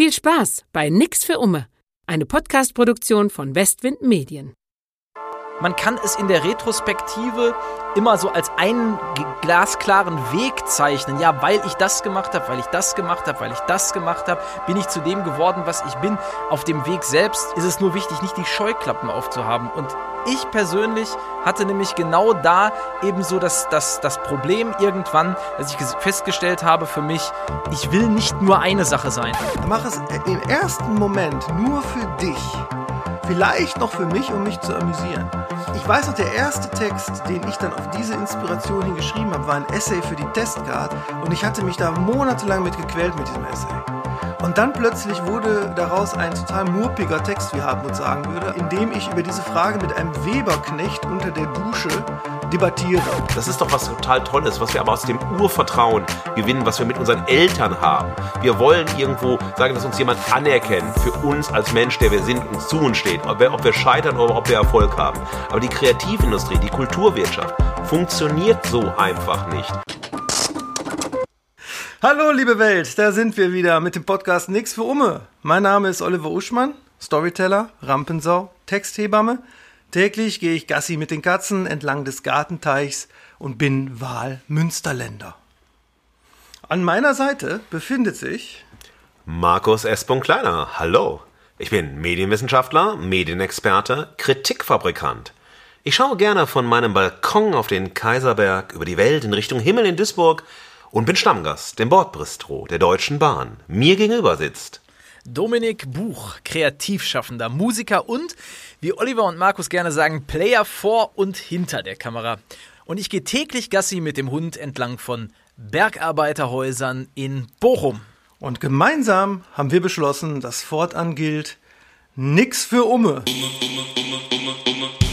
Viel Spaß bei Nix für Umme, eine Podcast-Produktion von Westwind Medien. Man kann es in der Retrospektive immer so als einen glasklaren Weg zeichnen. Ja, weil ich das gemacht habe, weil ich das gemacht habe, weil ich das gemacht habe, bin ich zu dem geworden, was ich bin. Auf dem Weg selbst ist es nur wichtig, nicht die Scheuklappen aufzuhaben. Und ich persönlich hatte nämlich genau da eben so das, das, das Problem irgendwann, dass ich festgestellt habe für mich, ich will nicht nur eine Sache sein. Mach es im ersten Moment nur für dich. Vielleicht noch für mich, um mich zu amüsieren. Ich weiß noch, der erste Text, den ich dann auf diese Inspiration hin geschrieben habe, war ein Essay für die Testcard und ich hatte mich da monatelang mit gequält mit diesem Essay. Und dann plötzlich wurde daraus ein total murpiger Text, wie Hartmut sagen würde, in dem ich über diese Frage mit einem Weberknecht unter der Dusche debattiere. Das ist doch was total Tolles, was wir aber aus dem Urvertrauen gewinnen, was wir mit unseren Eltern haben. Wir wollen irgendwo sagen, dass uns jemand anerkennt für uns als Mensch, der wir sind, uns zu uns steht. Ob wir, ob wir scheitern oder ob wir Erfolg haben. Aber die Kreativindustrie, die Kulturwirtschaft funktioniert so einfach nicht. Hallo liebe Welt, da sind wir wieder mit dem Podcast Nix für Umme. Mein Name ist Oliver Uschmann, Storyteller, Rampensau, Texthebamme. Täglich gehe ich Gassi mit den Katzen entlang des Gartenteichs und bin Wahlmünsterländer. An meiner Seite befindet sich Markus S. Kleiner. Hallo. Ich bin Medienwissenschaftler, Medienexperte, Kritikfabrikant. Ich schaue gerne von meinem Balkon auf den Kaiserberg über die Welt in Richtung Himmel in Duisburg und bin Stammgast im Bordbistro der Deutschen Bahn. Mir gegenüber sitzt Dominik Buch, Kreativschaffender, Musiker und, wie Oliver und Markus gerne sagen, Player vor und hinter der Kamera. Und ich gehe täglich Gassi mit dem Hund entlang von Bergarbeiterhäusern in Bochum. Und gemeinsam haben wir beschlossen, dass fortan gilt, nix für Umme. So,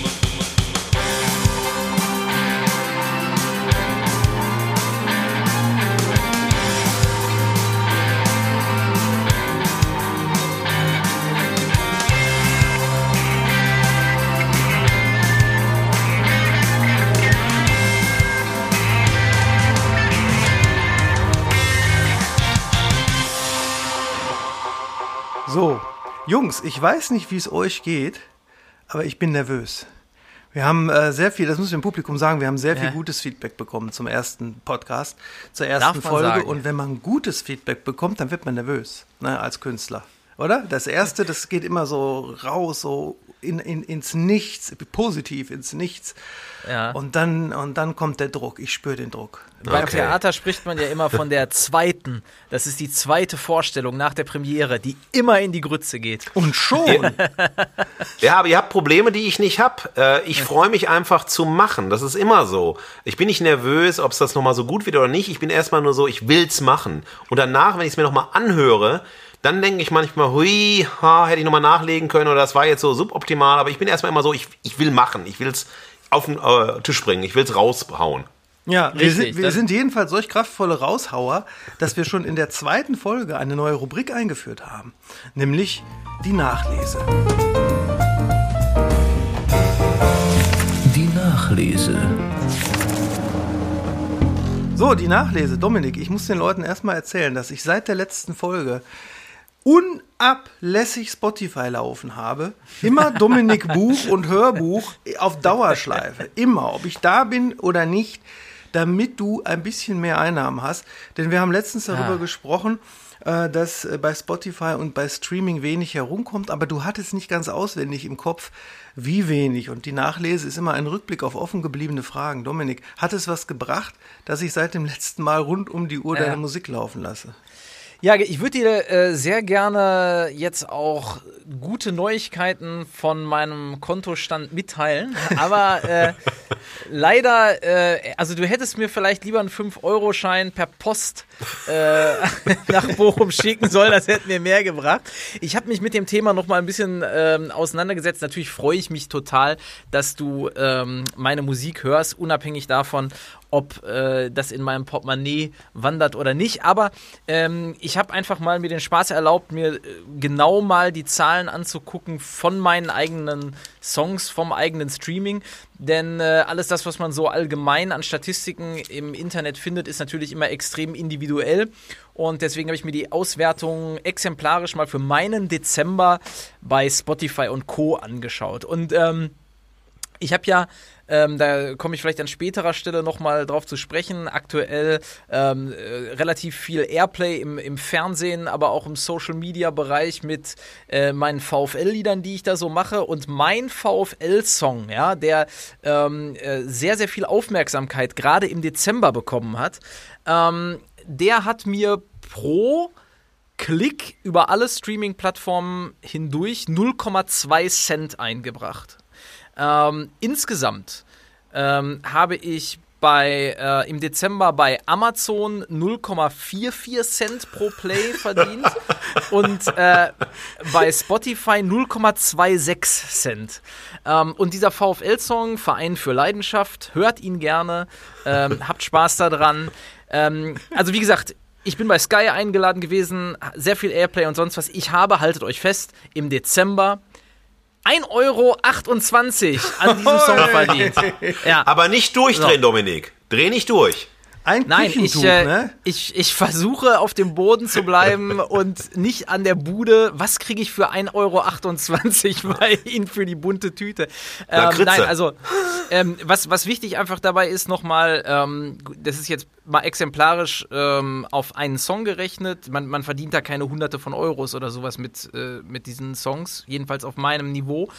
Jungs, ich weiß nicht, wie es euch geht, aber ich bin nervös. Wir haben äh, sehr viel, das muss ich dem Publikum sagen, wir haben sehr ja. viel gutes Feedback bekommen zum ersten Podcast, zur ersten Folge. Sagen. Und wenn man gutes Feedback bekommt, dann wird man nervös, ne, als Künstler. Oder? Das erste, das geht immer so raus, so in, in, ins Nichts, positiv ins Nichts. Ja. Und, dann, und dann kommt der Druck. Ich spüre den Druck. Beim okay. Theater spricht man ja immer von der zweiten. Das ist die zweite Vorstellung nach der Premiere, die immer in die Grütze geht. Und schon. ja, aber ihr habt Probleme, die ich nicht habe. Äh, ich freue mich einfach zu machen. Das ist immer so. Ich bin nicht nervös, ob es das nochmal so gut wird oder nicht. Ich bin erstmal nur so, ich will's machen. Und danach, wenn ich es mir nochmal anhöre, dann denke ich manchmal, hui, ha, hätte ich nochmal nachlegen können oder das war jetzt so suboptimal, aber ich bin erstmal immer so, ich, ich will machen, ich will es auf den äh, Tisch bringen, ich will es raushauen. Ja, Richtig, wir, sind, wir sind jedenfalls solch kraftvolle Raushauer, dass wir schon in der zweiten Folge eine neue Rubrik eingeführt haben, nämlich die Nachlese. Die Nachlese. So, die Nachlese. Dominik, ich muss den Leuten erstmal erzählen, dass ich seit der letzten Folge unablässig Spotify laufen habe. Immer Dominik Buch und Hörbuch auf Dauerschleife. Immer, ob ich da bin oder nicht, damit du ein bisschen mehr Einnahmen hast. Denn wir haben letztens darüber ah. gesprochen, äh, dass äh, bei Spotify und bei Streaming wenig herumkommt, aber du hattest nicht ganz auswendig im Kopf, wie wenig. Und die Nachlese ist immer ein Rückblick auf offen gebliebene Fragen. Dominik, hat es was gebracht, dass ich seit dem letzten Mal rund um die Uhr ja. deine Musik laufen lasse? Ja, ich würde dir äh, sehr gerne jetzt auch gute Neuigkeiten von meinem Kontostand mitteilen. Aber äh, leider, äh, also du hättest mir vielleicht lieber einen 5-Euro-Schein per Post äh, nach Bochum schicken sollen. Das hätte mir mehr gebracht. Ich habe mich mit dem Thema noch mal ein bisschen ähm, auseinandergesetzt. Natürlich freue ich mich total, dass du ähm, meine Musik hörst, unabhängig davon, ob äh, das in meinem Portemonnaie wandert oder nicht. Aber ähm, ich habe einfach mal mir den Spaß erlaubt, mir äh, genau mal die Zahlen anzugucken von meinen eigenen Songs, vom eigenen Streaming. Denn äh, alles das, was man so allgemein an Statistiken im Internet findet, ist natürlich immer extrem individuell. Und deswegen habe ich mir die Auswertung exemplarisch mal für meinen Dezember bei Spotify und Co. angeschaut. Und ähm, ich habe ja ähm, da komme ich vielleicht an späterer Stelle nochmal drauf zu sprechen. Aktuell ähm, äh, relativ viel Airplay im, im Fernsehen, aber auch im Social-Media-Bereich mit äh, meinen VfL-Liedern, die ich da so mache. Und mein VfL-Song, ja, der ähm, äh, sehr, sehr viel Aufmerksamkeit gerade im Dezember bekommen hat, ähm, der hat mir pro Klick über alle Streaming-Plattformen hindurch 0,2 Cent eingebracht. Ähm, insgesamt ähm, habe ich bei, äh, im Dezember bei Amazon 0,44 Cent pro Play verdient und äh, bei Spotify 0,26 Cent. Ähm, und dieser VfL-Song, Verein für Leidenschaft, hört ihn gerne, ähm, habt Spaß daran. Ähm, also wie gesagt, ich bin bei Sky eingeladen gewesen, sehr viel Airplay und sonst was. Ich habe, haltet euch fest, im Dezember 1,28 Euro an diesem Song verdient. Ja. Aber nicht durchdrehen, so. Dominik. Dreh nicht durch. Ein Nein, ich, äh, ne? ich, ich versuche auf dem Boden zu bleiben und nicht an der Bude. Was kriege ich für 1,28 Euro bei Ihnen für die bunte Tüte? Ähm, nein, also ähm, was, was wichtig einfach dabei ist nochmal, ähm, das ist jetzt mal exemplarisch ähm, auf einen Song gerechnet. Man, man verdient da keine hunderte von Euros oder sowas mit, äh, mit diesen Songs, jedenfalls auf meinem Niveau.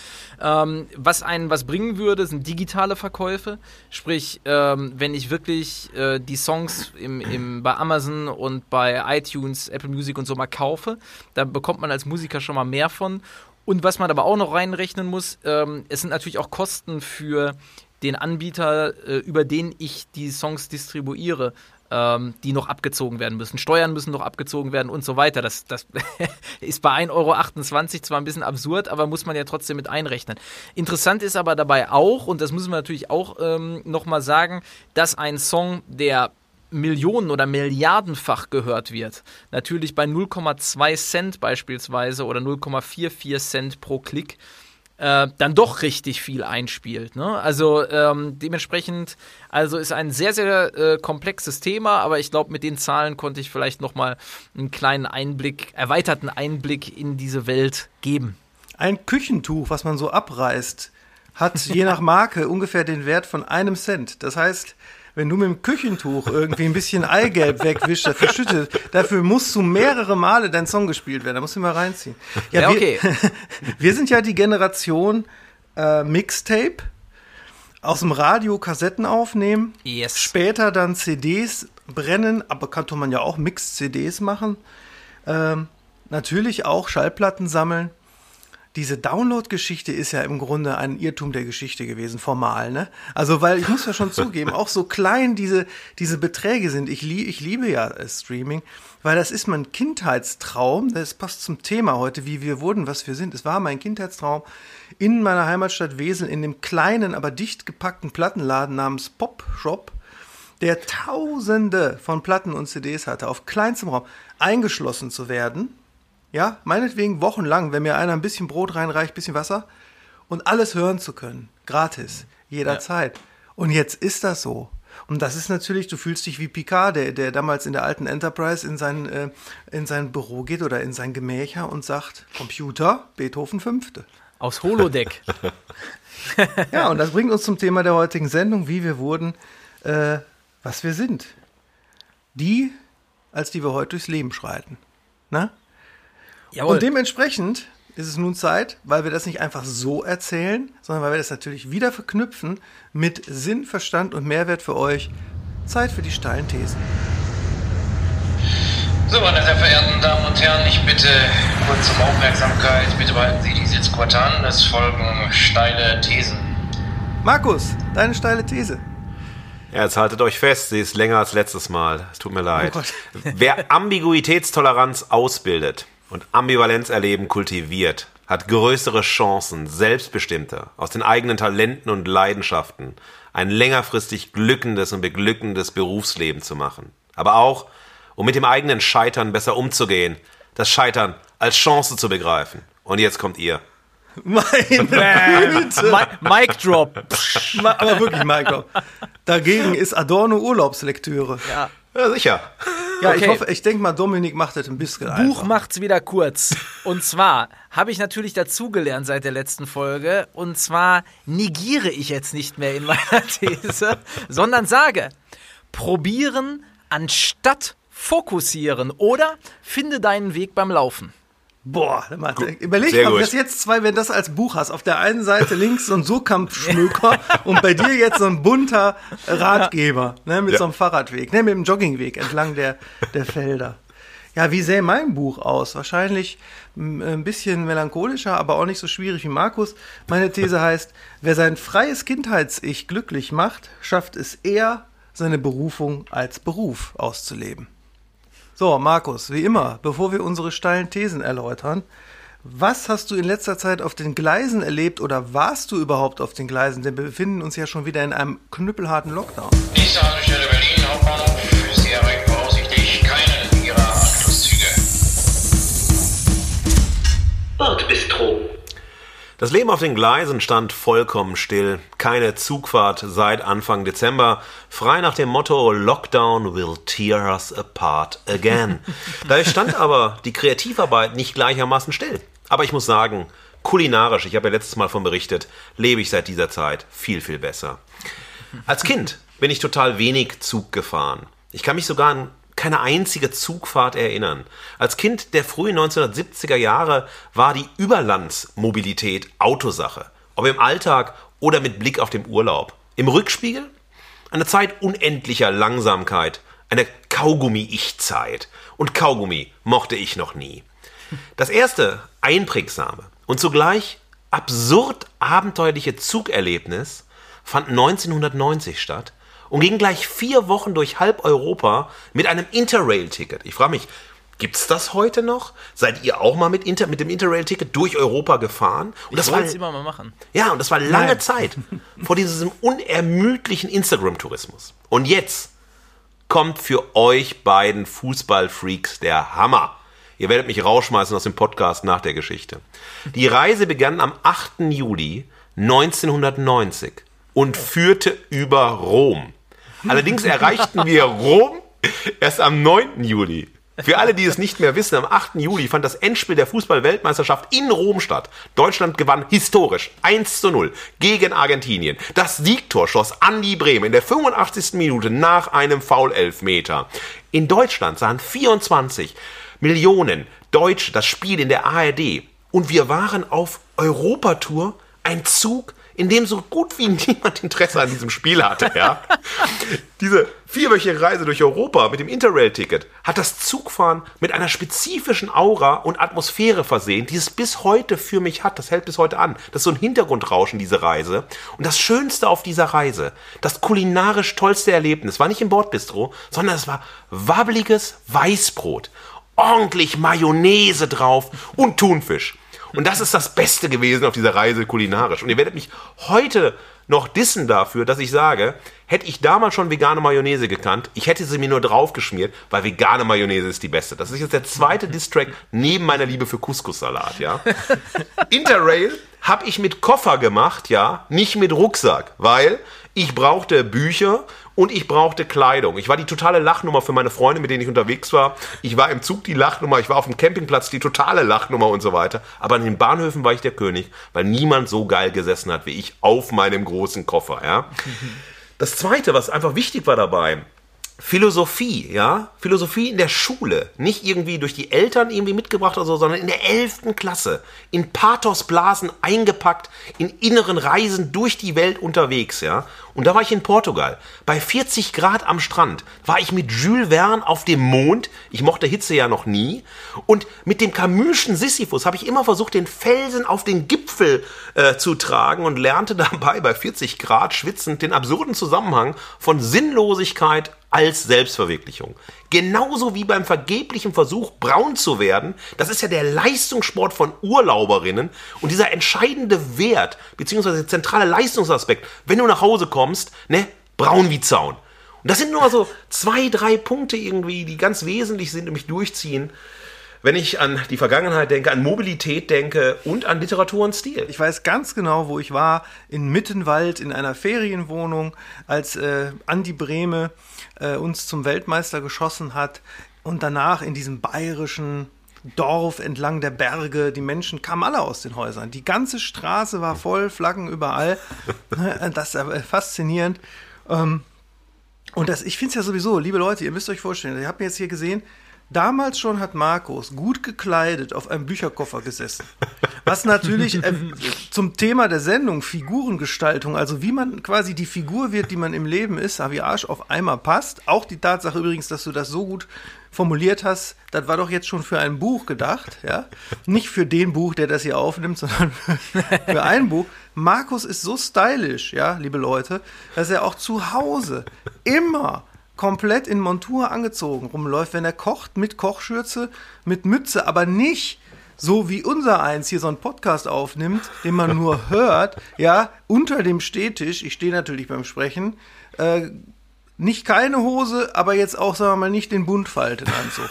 Ähm, was einen was bringen würde, sind digitale Verkäufe. Sprich, ähm, wenn ich wirklich äh, die Songs im, im, bei Amazon und bei iTunes, Apple Music und so mal kaufe, da bekommt man als Musiker schon mal mehr von. Und was man aber auch noch reinrechnen muss, ähm, es sind natürlich auch Kosten für den Anbieter, äh, über den ich die Songs distribuiere, ähm, die noch abgezogen werden müssen. Steuern müssen noch abgezogen werden und so weiter. Das, das ist bei 1,28 Euro zwar ein bisschen absurd, aber muss man ja trotzdem mit einrechnen. Interessant ist aber dabei auch, und das müssen wir natürlich auch ähm, nochmal sagen, dass ein Song, der Millionen oder Milliardenfach gehört wird, natürlich bei 0,2 Cent beispielsweise oder 0,44 Cent pro Klick, äh, dann doch richtig viel einspielt. Ne? Also ähm, dementsprechend, also ist ein sehr, sehr äh, komplexes Thema, aber ich glaube, mit den Zahlen konnte ich vielleicht nochmal einen kleinen Einblick, erweiterten Einblick in diese Welt geben. Ein Küchentuch, was man so abreißt, hat je nach Marke ungefähr den Wert von einem Cent. Das heißt, wenn du mit dem Küchentuch irgendwie ein bisschen Eigelb wegwischst, das verschüttet, dafür musst du mehrere Male dein Song gespielt werden. Da musst du mal reinziehen. Ja, ja okay. Wir, wir, sind ja die Generation äh, Mixtape. Aus dem Radio Kassetten aufnehmen, yes. später dann CDs brennen, aber kann man ja auch Mix-CDs machen. Ähm, natürlich auch Schallplatten sammeln diese Download-Geschichte ist ja im Grunde ein Irrtum der Geschichte gewesen, formal, ne? Also, weil ich muss ja schon zugeben, auch so klein diese, diese Beträge sind. Ich, lieb, ich liebe ja äh, Streaming, weil das ist mein Kindheitstraum. Das passt zum Thema heute, wie wir wurden, was wir sind. Es war mein Kindheitstraum, in meiner Heimatstadt Wesel, in dem kleinen, aber dicht gepackten Plattenladen namens Pop Shop, der tausende von Platten und CDs hatte, auf kleinstem Raum, eingeschlossen zu werden ja, meinetwegen wochenlang, wenn mir einer ein bisschen Brot reinreicht, ein bisschen Wasser und alles hören zu können. Gratis. Jederzeit. Ja. Und jetzt ist das so. Und das ist natürlich, du fühlst dich wie Picard, der, der damals in der alten Enterprise in sein, äh, in sein Büro geht oder in sein Gemächer und sagt, Computer, Beethoven Fünfte. Aus Holodeck. ja, und das bringt uns zum Thema der heutigen Sendung, wie wir wurden, äh, was wir sind. Die, als die wir heute durchs Leben schreiten. Na? Jawohl. Und dementsprechend ist es nun Zeit, weil wir das nicht einfach so erzählen, sondern weil wir das natürlich wieder verknüpfen mit Sinn, Verstand und Mehrwert für euch. Zeit für die steilen Thesen. So, meine sehr verehrten Damen und Herren, ich bitte kurz um Aufmerksamkeit. Bitte behalten Sie die Sitzquote an. Es folgen steile Thesen. Markus, deine steile These. Ja, jetzt haltet euch fest, sie ist länger als letztes Mal. Es tut mir leid. Oh Wer Ambiguitätstoleranz ausbildet, und Ambivalenz erleben kultiviert, hat größere Chancen, selbstbestimmter, aus den eigenen Talenten und Leidenschaften ein längerfristig glückendes und beglückendes Berufsleben zu machen. Aber auch, um mit dem eigenen Scheitern besser umzugehen, das Scheitern als Chance zu begreifen. Und jetzt kommt ihr. Meine Güte. Mi Mic Drop. Aber wirklich, Michael. Dagegen ist Adorno Urlaubslektüre. Ja. Ja, sicher. Ja, ich Okay. hoffe, ich denke mal, Dominik macht das ein bisschen Buch einfach. macht's wieder kurz. Und zwar habe ich natürlich dazugelernt seit der letzten Folge. Und zwar negiere ich jetzt nicht mehr in meiner These, sondern sage, probieren anstatt fokussieren oder finde deinen Weg beim Laufen. Boah, Mann, überleg mal, gut. dass jetzt zwei, wenn das als Buch hast, auf der einen Seite links so ein Surkamp-Schmöker und bei dir jetzt so ein bunter Ratgeber, ne, mit Ja. so einem Fahrradweg, ne, mit dem Joggingweg entlang der, der Felder. Ja, wie sähe mein Buch aus? Wahrscheinlich m, ein bisschen melancholischer, aber auch nicht so schwierig wie Markus. Meine These heißt, wer sein freies Kindheits-Ich glücklich macht, schafft es eher, seine Berufung als Beruf auszuleben. So, Markus, wie immer, bevor wir unsere steilen Thesen erläutern, was hast du in letzter Zeit auf den Gleisen erlebt oder warst du überhaupt auf den Gleisen? Denn wir befinden uns ja schon wieder in einem knüppelharten Lockdown. Nächste Haltestelle Berlin Hauptbahnhof. Sie erreichen voraussichtlich keinen Ihrer Anschlusszüge. Bordbistro. Das Leben auf den Gleisen stand vollkommen still. Keine Zugfahrt seit Anfang Dezember. Frei nach dem Motto Lockdown will tear us apart again. Dadurch stand aber die Kreativarbeit nicht gleichermaßen still. Aber ich muss sagen, kulinarisch, ich habe ja letztes Mal von berichtet, lebe ich seit dieser Zeit viel, viel besser. Als Kind bin ich total wenig Zug gefahren. Ich kann mich sogar an keine einzige Zugfahrt erinnern. Als Kind der frühen 1970er Jahre war die Überlandsmobilität Autosache. Ob im Alltag oder mit Blick auf den Urlaub. Im Rückspiegel eine Zeit unendlicher Langsamkeit, eine Kaugummi-Ich-Zeit. Und Kaugummi mochte ich noch nie. Das erste einprägsame und zugleich absurd abenteuerliche Zugerlebnis fand 1990 statt und ging gleich vier Wochen durch halb Europa mit einem Interrail-Ticket. Ich frage mich, gibt's das heute noch? Seid ihr auch mal mit, Inter mit dem Interrail-Ticket durch Europa gefahren? Und das Ich war wollte es immer mal machen. ja, und das war lange Zeit vor diesem unermüdlichen Instagram-Tourismus. Und jetzt kommt für euch beiden Fußballfreaks der Hammer. Ihr werdet mich rausschmeißen aus dem Podcast nach der Geschichte. Die Reise begann am 8. Juli 1990 und führte über Rom. Allerdings erreichten wir Rom erst am 9. Juli. Für alle, die es nicht mehr wissen, am 8. Juli fand das Endspiel der Fußball-Weltmeisterschaft in Rom statt. Deutschland gewann historisch 1 zu 0 gegen Argentinien. Das Siegtor schoss Andi Brehm in der 85. Minute nach einem Foul-Elfmeter. In Deutschland sahen 24 Millionen Deutsche das Spiel in der ARD. Und wir waren auf Europatour, ein Zug, in dem so gut wie niemand Interesse an diesem Spiel hatte. Ja? Diese vierwöchige Reise durch Europa mit dem Interrail-Ticket hat das Zugfahren mit einer spezifischen Aura und Atmosphäre versehen, die es bis heute für mich hat. Das hält bis heute an. Das ist so ein Hintergrundrauschen, diese Reise. Und das Schönste auf dieser Reise, das kulinarisch tollste Erlebnis, war nicht im Bordbistro, sondern es war wabbeliges Weißbrot. Ordentlich Mayonnaise drauf und Thunfisch. Und das ist das Beste gewesen auf dieser Reise kulinarisch. Und ihr werdet mich heute noch dissen dafür, dass ich sage, hätte ich damals schon vegane Mayonnaise gekannt, ich hätte sie mir nur draufgeschmiert, weil vegane Mayonnaise ist die beste. Das ist jetzt der zweite Distrack neben meiner Liebe für Couscous-Salat, ja. Interrail habe ich mit Koffer gemacht, ja, nicht mit Rucksack, weil ich brauchte Bücher und ich brauchte Kleidung. Ich war die totale Lachnummer für meine Freunde, mit denen ich unterwegs war. Ich war im Zug die Lachnummer, ich war auf dem Campingplatz die totale Lachnummer und so weiter. Aber an den Bahnhöfen war ich der König, weil niemand so geil gesessen hat wie ich auf meinem großen Koffer, ja. Das zweite, was einfach wichtig war dabei, Philosophie, ja, Philosophie in der Schule, nicht irgendwie durch die Eltern irgendwie mitgebracht oder so, sondern in der elften Klasse, in Pathosblasen eingepackt, in inneren Reisen durch die Welt unterwegs, ja. Und da war ich in Portugal, bei 40 Grad am Strand, war ich mit Jules Verne auf dem Mond, ich mochte Hitze ja noch nie, und mit dem Camus'schen Sisyphus habe ich immer versucht, den Felsen auf den Gipfel äh, zu tragen und lernte dabei bei 40 Grad schwitzend den absurden Zusammenhang von Sinnlosigkeit als Selbstverwirklichung. Genauso wie beim vergeblichen Versuch, braun zu werden. Das ist ja der Leistungssport von Urlauberinnen. Und dieser entscheidende Wert, beziehungsweise zentrale Leistungsaspekt, wenn du nach Hause kommst, ne, braun wie Zaun. Und das sind nur so zwei, drei Punkte irgendwie, die ganz wesentlich sind und mich durchziehen wenn ich an die Vergangenheit denke, an Mobilität denke und an Literatur und Stil. Ich weiß ganz genau, wo ich war, in Mittenwald in einer Ferienwohnung, als äh, Andi Brehme äh, uns zum Weltmeister geschossen hat und danach in diesem bayerischen Dorf entlang der Berge, die Menschen kamen alle aus den Häusern. Die ganze Straße war voll, Flaggen überall. das ist faszinierend. Ähm, und das, ich finde es ja sowieso, liebe Leute, ihr müsst euch vorstellen, ihr habt mir jetzt hier gesehen, Damals schon hat Markus gut gekleidet auf einem Bücherkoffer gesessen. Was natürlich äh, zum Thema der Sendung Figurengestaltung, also wie man quasi die Figur wird, die man im Leben ist, Arsch auf einmal passt. Auch die Tatsache übrigens, dass du das so gut formuliert hast, das war doch jetzt schon für ein Buch gedacht, ja? Nicht für den Buch, der das hier aufnimmt, sondern für ein Buch. Markus ist so stylisch, ja, liebe Leute, dass er auch zu Hause immer komplett in Montur angezogen rumläuft, wenn er kocht mit Kochschürze, mit Mütze, aber nicht so wie unser eins hier so einen Podcast aufnimmt, den man nur hört, ja, unter dem Stehtisch, ich stehe natürlich beim Sprechen, äh, nicht keine Hose, aber jetzt auch, sagen wir mal, nicht den Buntfaltenanzug.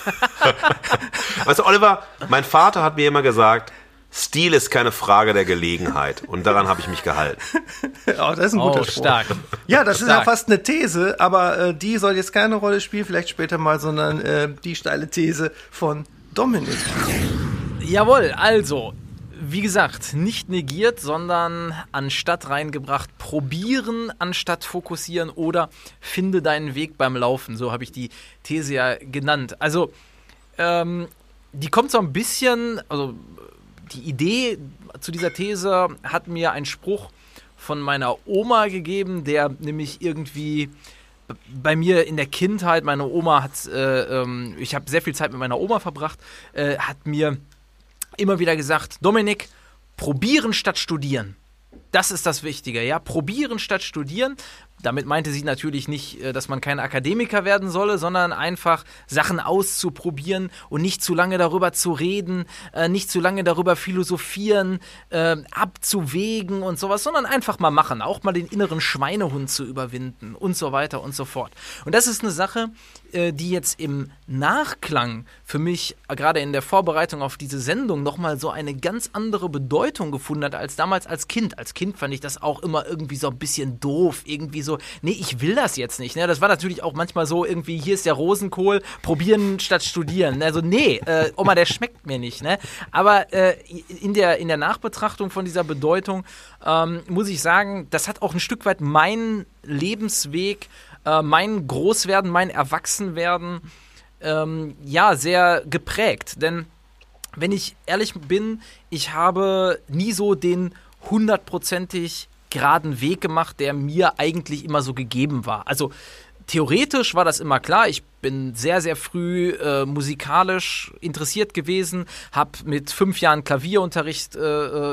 weißt du, Oliver, mein Vater hat mir immer gesagt, Stil ist keine Frage der Gelegenheit. Und daran habe ich mich gehalten. oh, das ist ein guter oh, Spruch. stark. Ja, das stark. ist ja fast eine These, aber äh, die soll jetzt keine Rolle spielen, vielleicht später mal, sondern äh, die steile These von Dominik. Jawohl, also, wie gesagt, nicht negiert, sondern anstatt reingebracht, probieren anstatt fokussieren oder finde deinen Weg beim Laufen. So habe ich die These ja genannt. Also, ähm, die kommt so ein bisschen, also die Idee zu dieser These hat mir ein Spruch von meiner Oma gegeben, der nämlich irgendwie bei mir in der Kindheit, meine Oma hat, äh, ähm, ich habe sehr viel Zeit mit meiner Oma verbracht, äh, hat mir immer wieder gesagt, Dominik, probieren statt studieren. Das ist das Wichtige, ja. Probieren statt studieren, damit meinte sie natürlich nicht, äh, dass man kein Akademiker werden solle, sondern einfach Sachen auszuprobieren und nicht zu lange darüber zu reden, äh, nicht zu lange darüber philosophieren, äh, abzuwägen und sowas, sondern einfach mal machen, auch mal den inneren Schweinehund zu überwinden und so weiter und so fort. Und das ist eine Sache, die jetzt im Nachklang für mich, gerade in der Vorbereitung auf diese Sendung, nochmal so eine ganz andere Bedeutung gefunden hat als damals als Kind. Als Kind fand ich das auch immer irgendwie so ein bisschen doof, irgendwie so, nee, ich will das jetzt nicht. Ne? Das war natürlich auch manchmal so irgendwie, hier ist der Rosenkohl, probieren statt studieren. Also nee, äh, Oma, der schmeckt mir nicht. Ne? Aber äh, in, der, in der Nachbetrachtung von dieser Bedeutung ähm, muss ich sagen, das hat auch ein Stück weit meinen Lebensweg, äh, mein Großwerden, mein Erwachsenwerden, ähm, ja, sehr geprägt. Denn wenn ich ehrlich bin, ich habe nie so den hundertprozentig geraden Weg gemacht, der mir eigentlich immer so gegeben war. Also theoretisch war das immer klar. Ich bin sehr, sehr früh äh, musikalisch interessiert gewesen, habe mit fünf Jahren Klavierunterricht äh,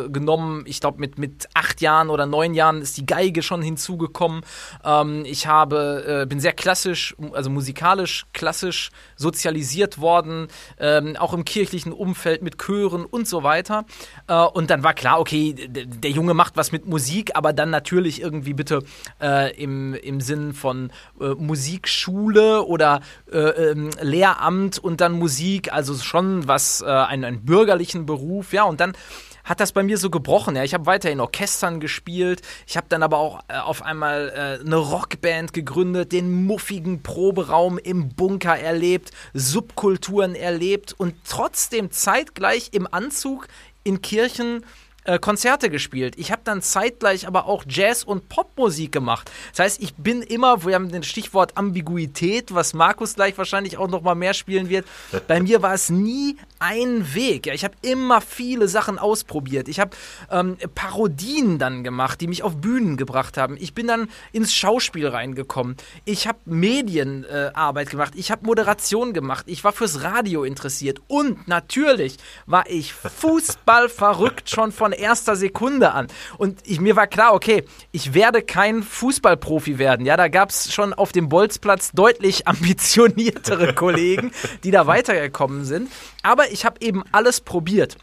äh, genommen. Ich glaube, mit, mit acht Jahren oder neun Jahren ist die Geige schon hinzugekommen. Ähm, ich habe, äh, bin sehr klassisch, also musikalisch klassisch sozialisiert worden, ähm, auch im kirchlichen Umfeld mit Chören und so weiter. Äh, und dann war klar, okay, der Junge macht was mit Musik, aber dann natürlich irgendwie bitte äh, im, im Sinn von Musikschule oder äh, ähm, Lehramt und dann Musik, also schon was, äh, einen, einen bürgerlichen Beruf, ja, und dann hat das bei mir so gebrochen. Ja, ich habe weiter in Orchestern gespielt. Ich habe dann aber auch äh, auf einmal äh, eine Rockband gegründet, den muffigen Proberaum im Bunker erlebt, Subkulturen erlebt und trotzdem zeitgleich im Anzug in Kirchen äh, Konzerte gespielt. Ich habe dann zeitgleich aber auch Jazz- und Popmusik gemacht. Das heißt, ich bin immer, wir haben das Stichwort Ambiguität, was Markus gleich wahrscheinlich auch noch mal mehr spielen wird. Bei mir war es nie ein Weg. Ja, ich habe immer viele Sachen ausprobiert. Ich habe ähm, Parodien dann gemacht, die mich auf Bühnen gebracht haben. Ich bin dann ins Schauspiel reingekommen. Ich habe Medienarbeit äh, gemacht. Ich habe Moderation gemacht. Ich war fürs Radio interessiert. Und natürlich war ich Fußball verrückt schon von erster Sekunde an. Und ich, mir war klar, okay, ich werde kein Fußballprofi werden. Ja, da gab es schon auf dem Bolzplatz deutlich ambitioniertere Kollegen, die da weitergekommen sind. Aber ich habe eben alles probiert.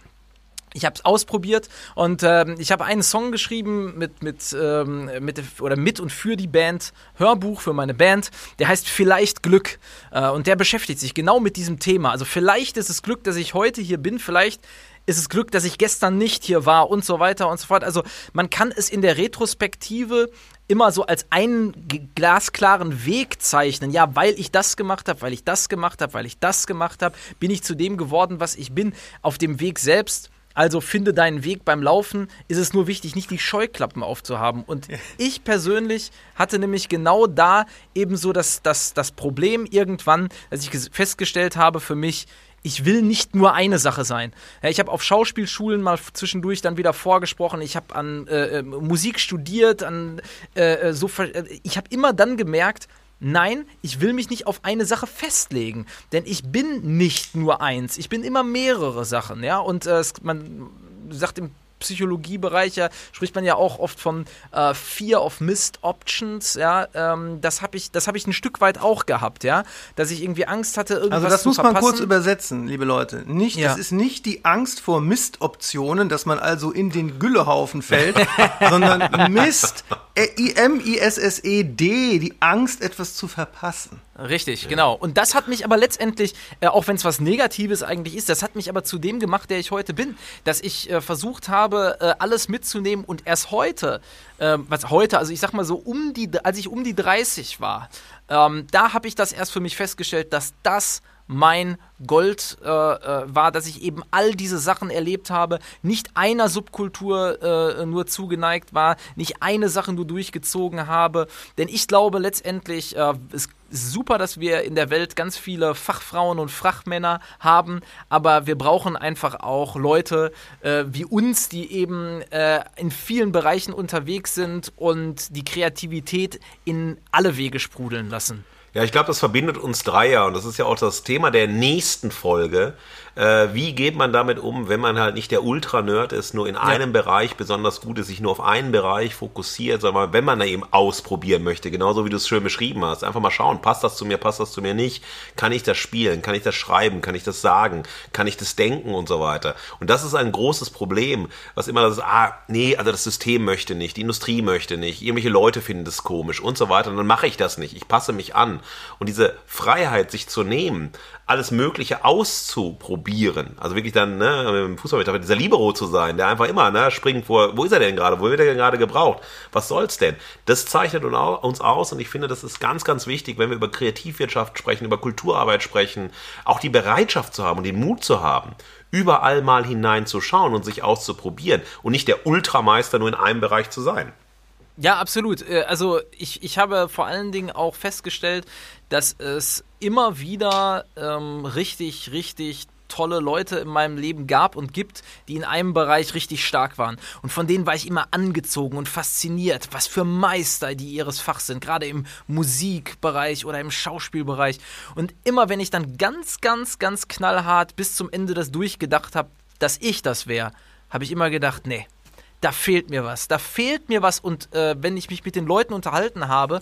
Ich habe es ausprobiert und ähm, ich habe einen Song geschrieben mit, mit, ähm, mit, oder mit und für die Band, Hörbuch für meine Band, der heißt Vielleicht Glück äh, und der beschäftigt sich genau mit diesem Thema. Also vielleicht ist es Glück, dass ich heute hier bin, vielleicht ist es Glück, dass ich gestern nicht hier war und so weiter und so fort. Also man kann es in der Retrospektive immer so als einen glasklaren Weg zeichnen. Ja, weil ich das gemacht habe, weil ich das gemacht habe, weil ich das gemacht habe, bin ich zu dem geworden, was ich bin. Auf dem Weg selbst also finde deinen Weg beim Laufen. Ist es nur wichtig, nicht die Scheuklappen aufzuhaben. Und ich persönlich hatte nämlich genau da eben so das, das, das Problem irgendwann, dass ich festgestellt habe für mich, ich will nicht nur eine Sache sein. Ich habe auf Schauspielschulen mal zwischendurch dann wieder vorgesprochen. Ich habe an äh, äh Musik studiert, an äh, äh so. Äh, ich habe immer dann gemerkt, Nein, ich will mich nicht auf eine Sache festlegen, denn ich bin nicht nur eins, ich bin immer mehrere Sachen, ja, und äh, man sagt im Psychologiebereich ja, spricht man ja auch oft von äh, Fear of Missed Options, ja, ähm, das habe ich, das ich ein Stück weit auch gehabt, ja, dass ich irgendwie Angst hatte, irgendwas Also das zu muss verpassen. man kurz übersetzen, liebe Leute. Nicht, Ja. das ist nicht die Angst vor Mistoptionen, dass man also in den Güllehaufen fällt, sondern Mist, äh, I-M-I-S-S-E-D, die Angst, etwas zu verpassen. Richtig, genau. Und das hat mich aber letztendlich, äh, auch wenn es was Negatives eigentlich ist, das hat mich aber zu dem gemacht, der ich heute bin, dass ich äh, versucht habe, äh, alles mitzunehmen und erst heute, ähm, was heute, also ich sag mal so um die, als ich um die 30 war, ähm, da habe ich das erst für mich festgestellt, dass das mein Gold äh, äh, war, dass ich eben all diese Sachen erlebt habe, nicht einer Subkultur äh, nur zugeneigt war, nicht eine Sache nur durchgezogen habe. Denn ich glaube letztendlich, äh, es ist super, dass wir in der Welt ganz viele Fachfrauen und Fachmänner haben, aber wir brauchen einfach auch Leute äh, wie uns, die eben äh, in vielen Bereichen unterwegs sind und die Kreativität in alle Wege sprudeln lassen. Ja, ich glaube, das verbindet uns drei ja und das ist ja auch das Thema der nächsten Folge. Äh, wie geht man damit um, wenn man halt nicht der Ultra-Nerd ist, nur in einem Bereich besonders gut ist, sich nur auf einen Bereich fokussiert, sondern wenn man da eben ausprobieren möchte, genauso wie du es schön beschrieben hast, einfach mal schauen, passt das zu mir, passt das zu mir nicht, kann ich das spielen, kann ich das schreiben, kann ich das sagen, kann ich das denken und so weiter. Und das ist ein großes Problem, was immer das ist, ah, nee, also das System möchte nicht, die Industrie möchte nicht, irgendwelche Leute finden das komisch und so weiter, und dann mache ich das nicht, ich passe mich an. Und diese Freiheit, sich zu nehmen, alles Mögliche auszuprobieren. Also wirklich dann, ne, im Fußball dieser Libero zu sein, der einfach immer, ne, springt vor, wo ist er denn gerade, wo wird er denn gerade gebraucht? Was soll's denn? Das zeichnet uns aus und ich finde, das ist ganz, ganz wichtig, wenn wir über Kreativwirtschaft sprechen, über Kulturarbeit sprechen, auch die Bereitschaft zu haben und den Mut zu haben, überall mal hineinzuschauen und sich auszuprobieren und nicht der Ultrameister nur in einem Bereich zu sein. Ja, absolut. Äh, Also ich, ich habe vor allen Dingen auch festgestellt, dass es immer wieder ähm, richtig, richtig tolle Leute in meinem Leben gab und gibt, die in einem Bereich richtig stark waren. Und von denen war ich immer angezogen und fasziniert, was für Meister die ihres Fachs sind, gerade im Musikbereich oder im Schauspielbereich. Und immer wenn ich dann ganz, ganz, ganz knallhart bis zum Ende das durchgedacht habe, dass ich das wäre, habe ich immer gedacht, nee, da fehlt mir was, da fehlt mir was. Und äh, wenn ich mich mit den Leuten unterhalten habe,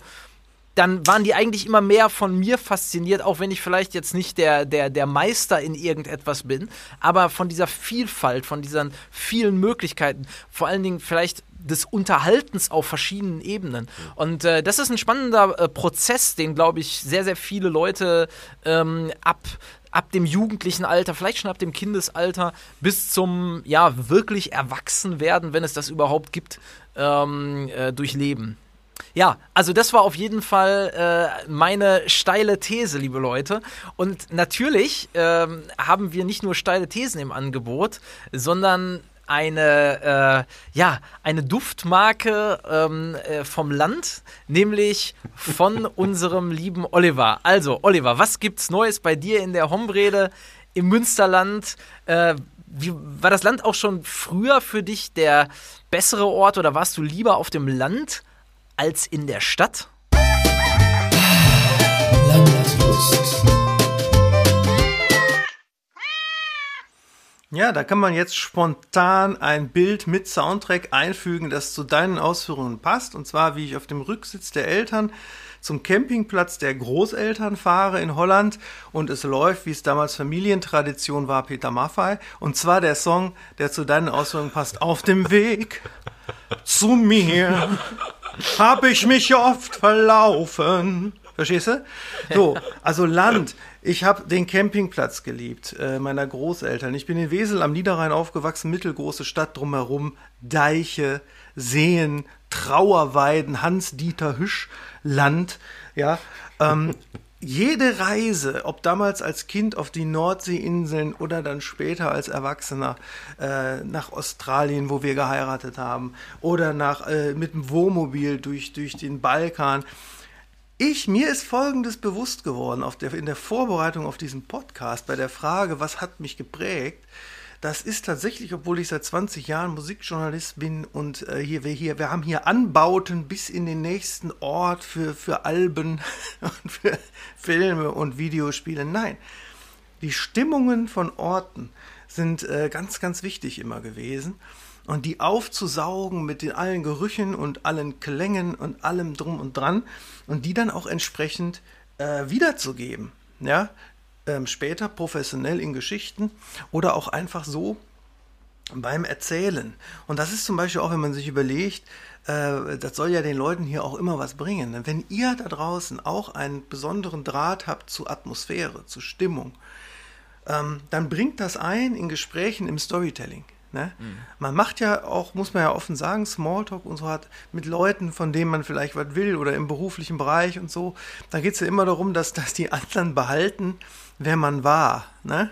dann waren die eigentlich immer mehr von mir fasziniert, auch wenn ich vielleicht jetzt nicht der, der, der Meister in irgendetwas bin, aber von dieser Vielfalt, von diesen vielen Möglichkeiten, vor allen Dingen vielleicht des Unterhaltens auf verschiedenen Ebenen. Und äh, das ist ein spannender äh, Prozess, den, glaube ich, sehr, sehr viele Leute ähm, ab ab dem jugendlichen Alter, vielleicht schon ab dem Kindesalter bis zum ja wirklich Erwachsenwerden, wenn es das überhaupt gibt, ähm, äh, durchleben. Ja, also das war auf jeden Fall äh, meine steile These, liebe Leute. Und natürlich ähm, haben wir nicht nur steile Thesen im Angebot, sondern eine, äh, ja, eine Duftmarke ähm, äh, vom Land, nämlich von unserem lieben Oliver. Also, Oliver, was gibt's Neues bei dir in der Hombrede im Münsterland? Äh, wie, war das Land auch schon früher für dich der bessere Ort oder warst du lieber auf dem Land als in der Stadt? Ja, da kann man jetzt spontan ein Bild mit Soundtrack einfügen, das zu deinen Ausführungen passt. Und zwar, wie ich auf dem Rücksitz der Eltern zum Campingplatz der Großeltern fahre in Holland und es läuft, wie es damals Familientradition war, Peter Maffay. Und zwar der Song, der zu deinen Ausführungen passt. Auf dem Weg zu mir habe ich mich oft verlaufen. Verstehst du? So, also Land. Ich habe den Campingplatz geliebt, äh, meiner Großeltern. Ich bin in Wesel am Niederrhein aufgewachsen, mittelgroße Stadt drumherum, Deiche, Seen, Trauerweiden, Hans-Dieter Hüsch, Land, ja. Ähm, jede Reise, ob damals als Kind auf die Nordseeinseln oder dann später als Erwachsener äh, nach Australien, wo wir geheiratet haben, oder nach äh, mit dem Wohnmobil durch, durch den Balkan. Ich, mir ist Folgendes bewusst geworden auf der, in der Vorbereitung auf diesen Podcast bei der Frage, was hat mich geprägt? Das ist tatsächlich, obwohl ich seit 20 Jahren Musikjournalist bin und äh, hier, wir, hier, wir haben hier Anbauten bis in den nächsten Ort für, für Alben und für Filme und Videospiele. Nein, die Stimmungen von Orten sind äh, ganz, ganz wichtig immer gewesen und die aufzusaugen mit den allen Gerüchen und allen Klängen und allem drum und dran und die dann auch entsprechend äh, wiederzugeben. Ja, ähm, später professionell in Geschichten oder auch einfach so beim Erzählen. Und das ist zum Beispiel auch, wenn man sich überlegt, äh, das soll ja den Leuten hier auch immer was bringen. Wenn ihr da draußen auch einen besonderen Draht habt zu Atmosphäre, zu Stimmung, ähm, dann bringt das ein in Gesprächen im Storytelling. Ne? Mhm. Man macht ja auch, muss man ja offen sagen, Smalltalk und so hat mit Leuten, von denen man vielleicht was will oder im beruflichen Bereich und so. Da geht es ja immer darum, dass, dass die anderen behalten, wer man war. Ne?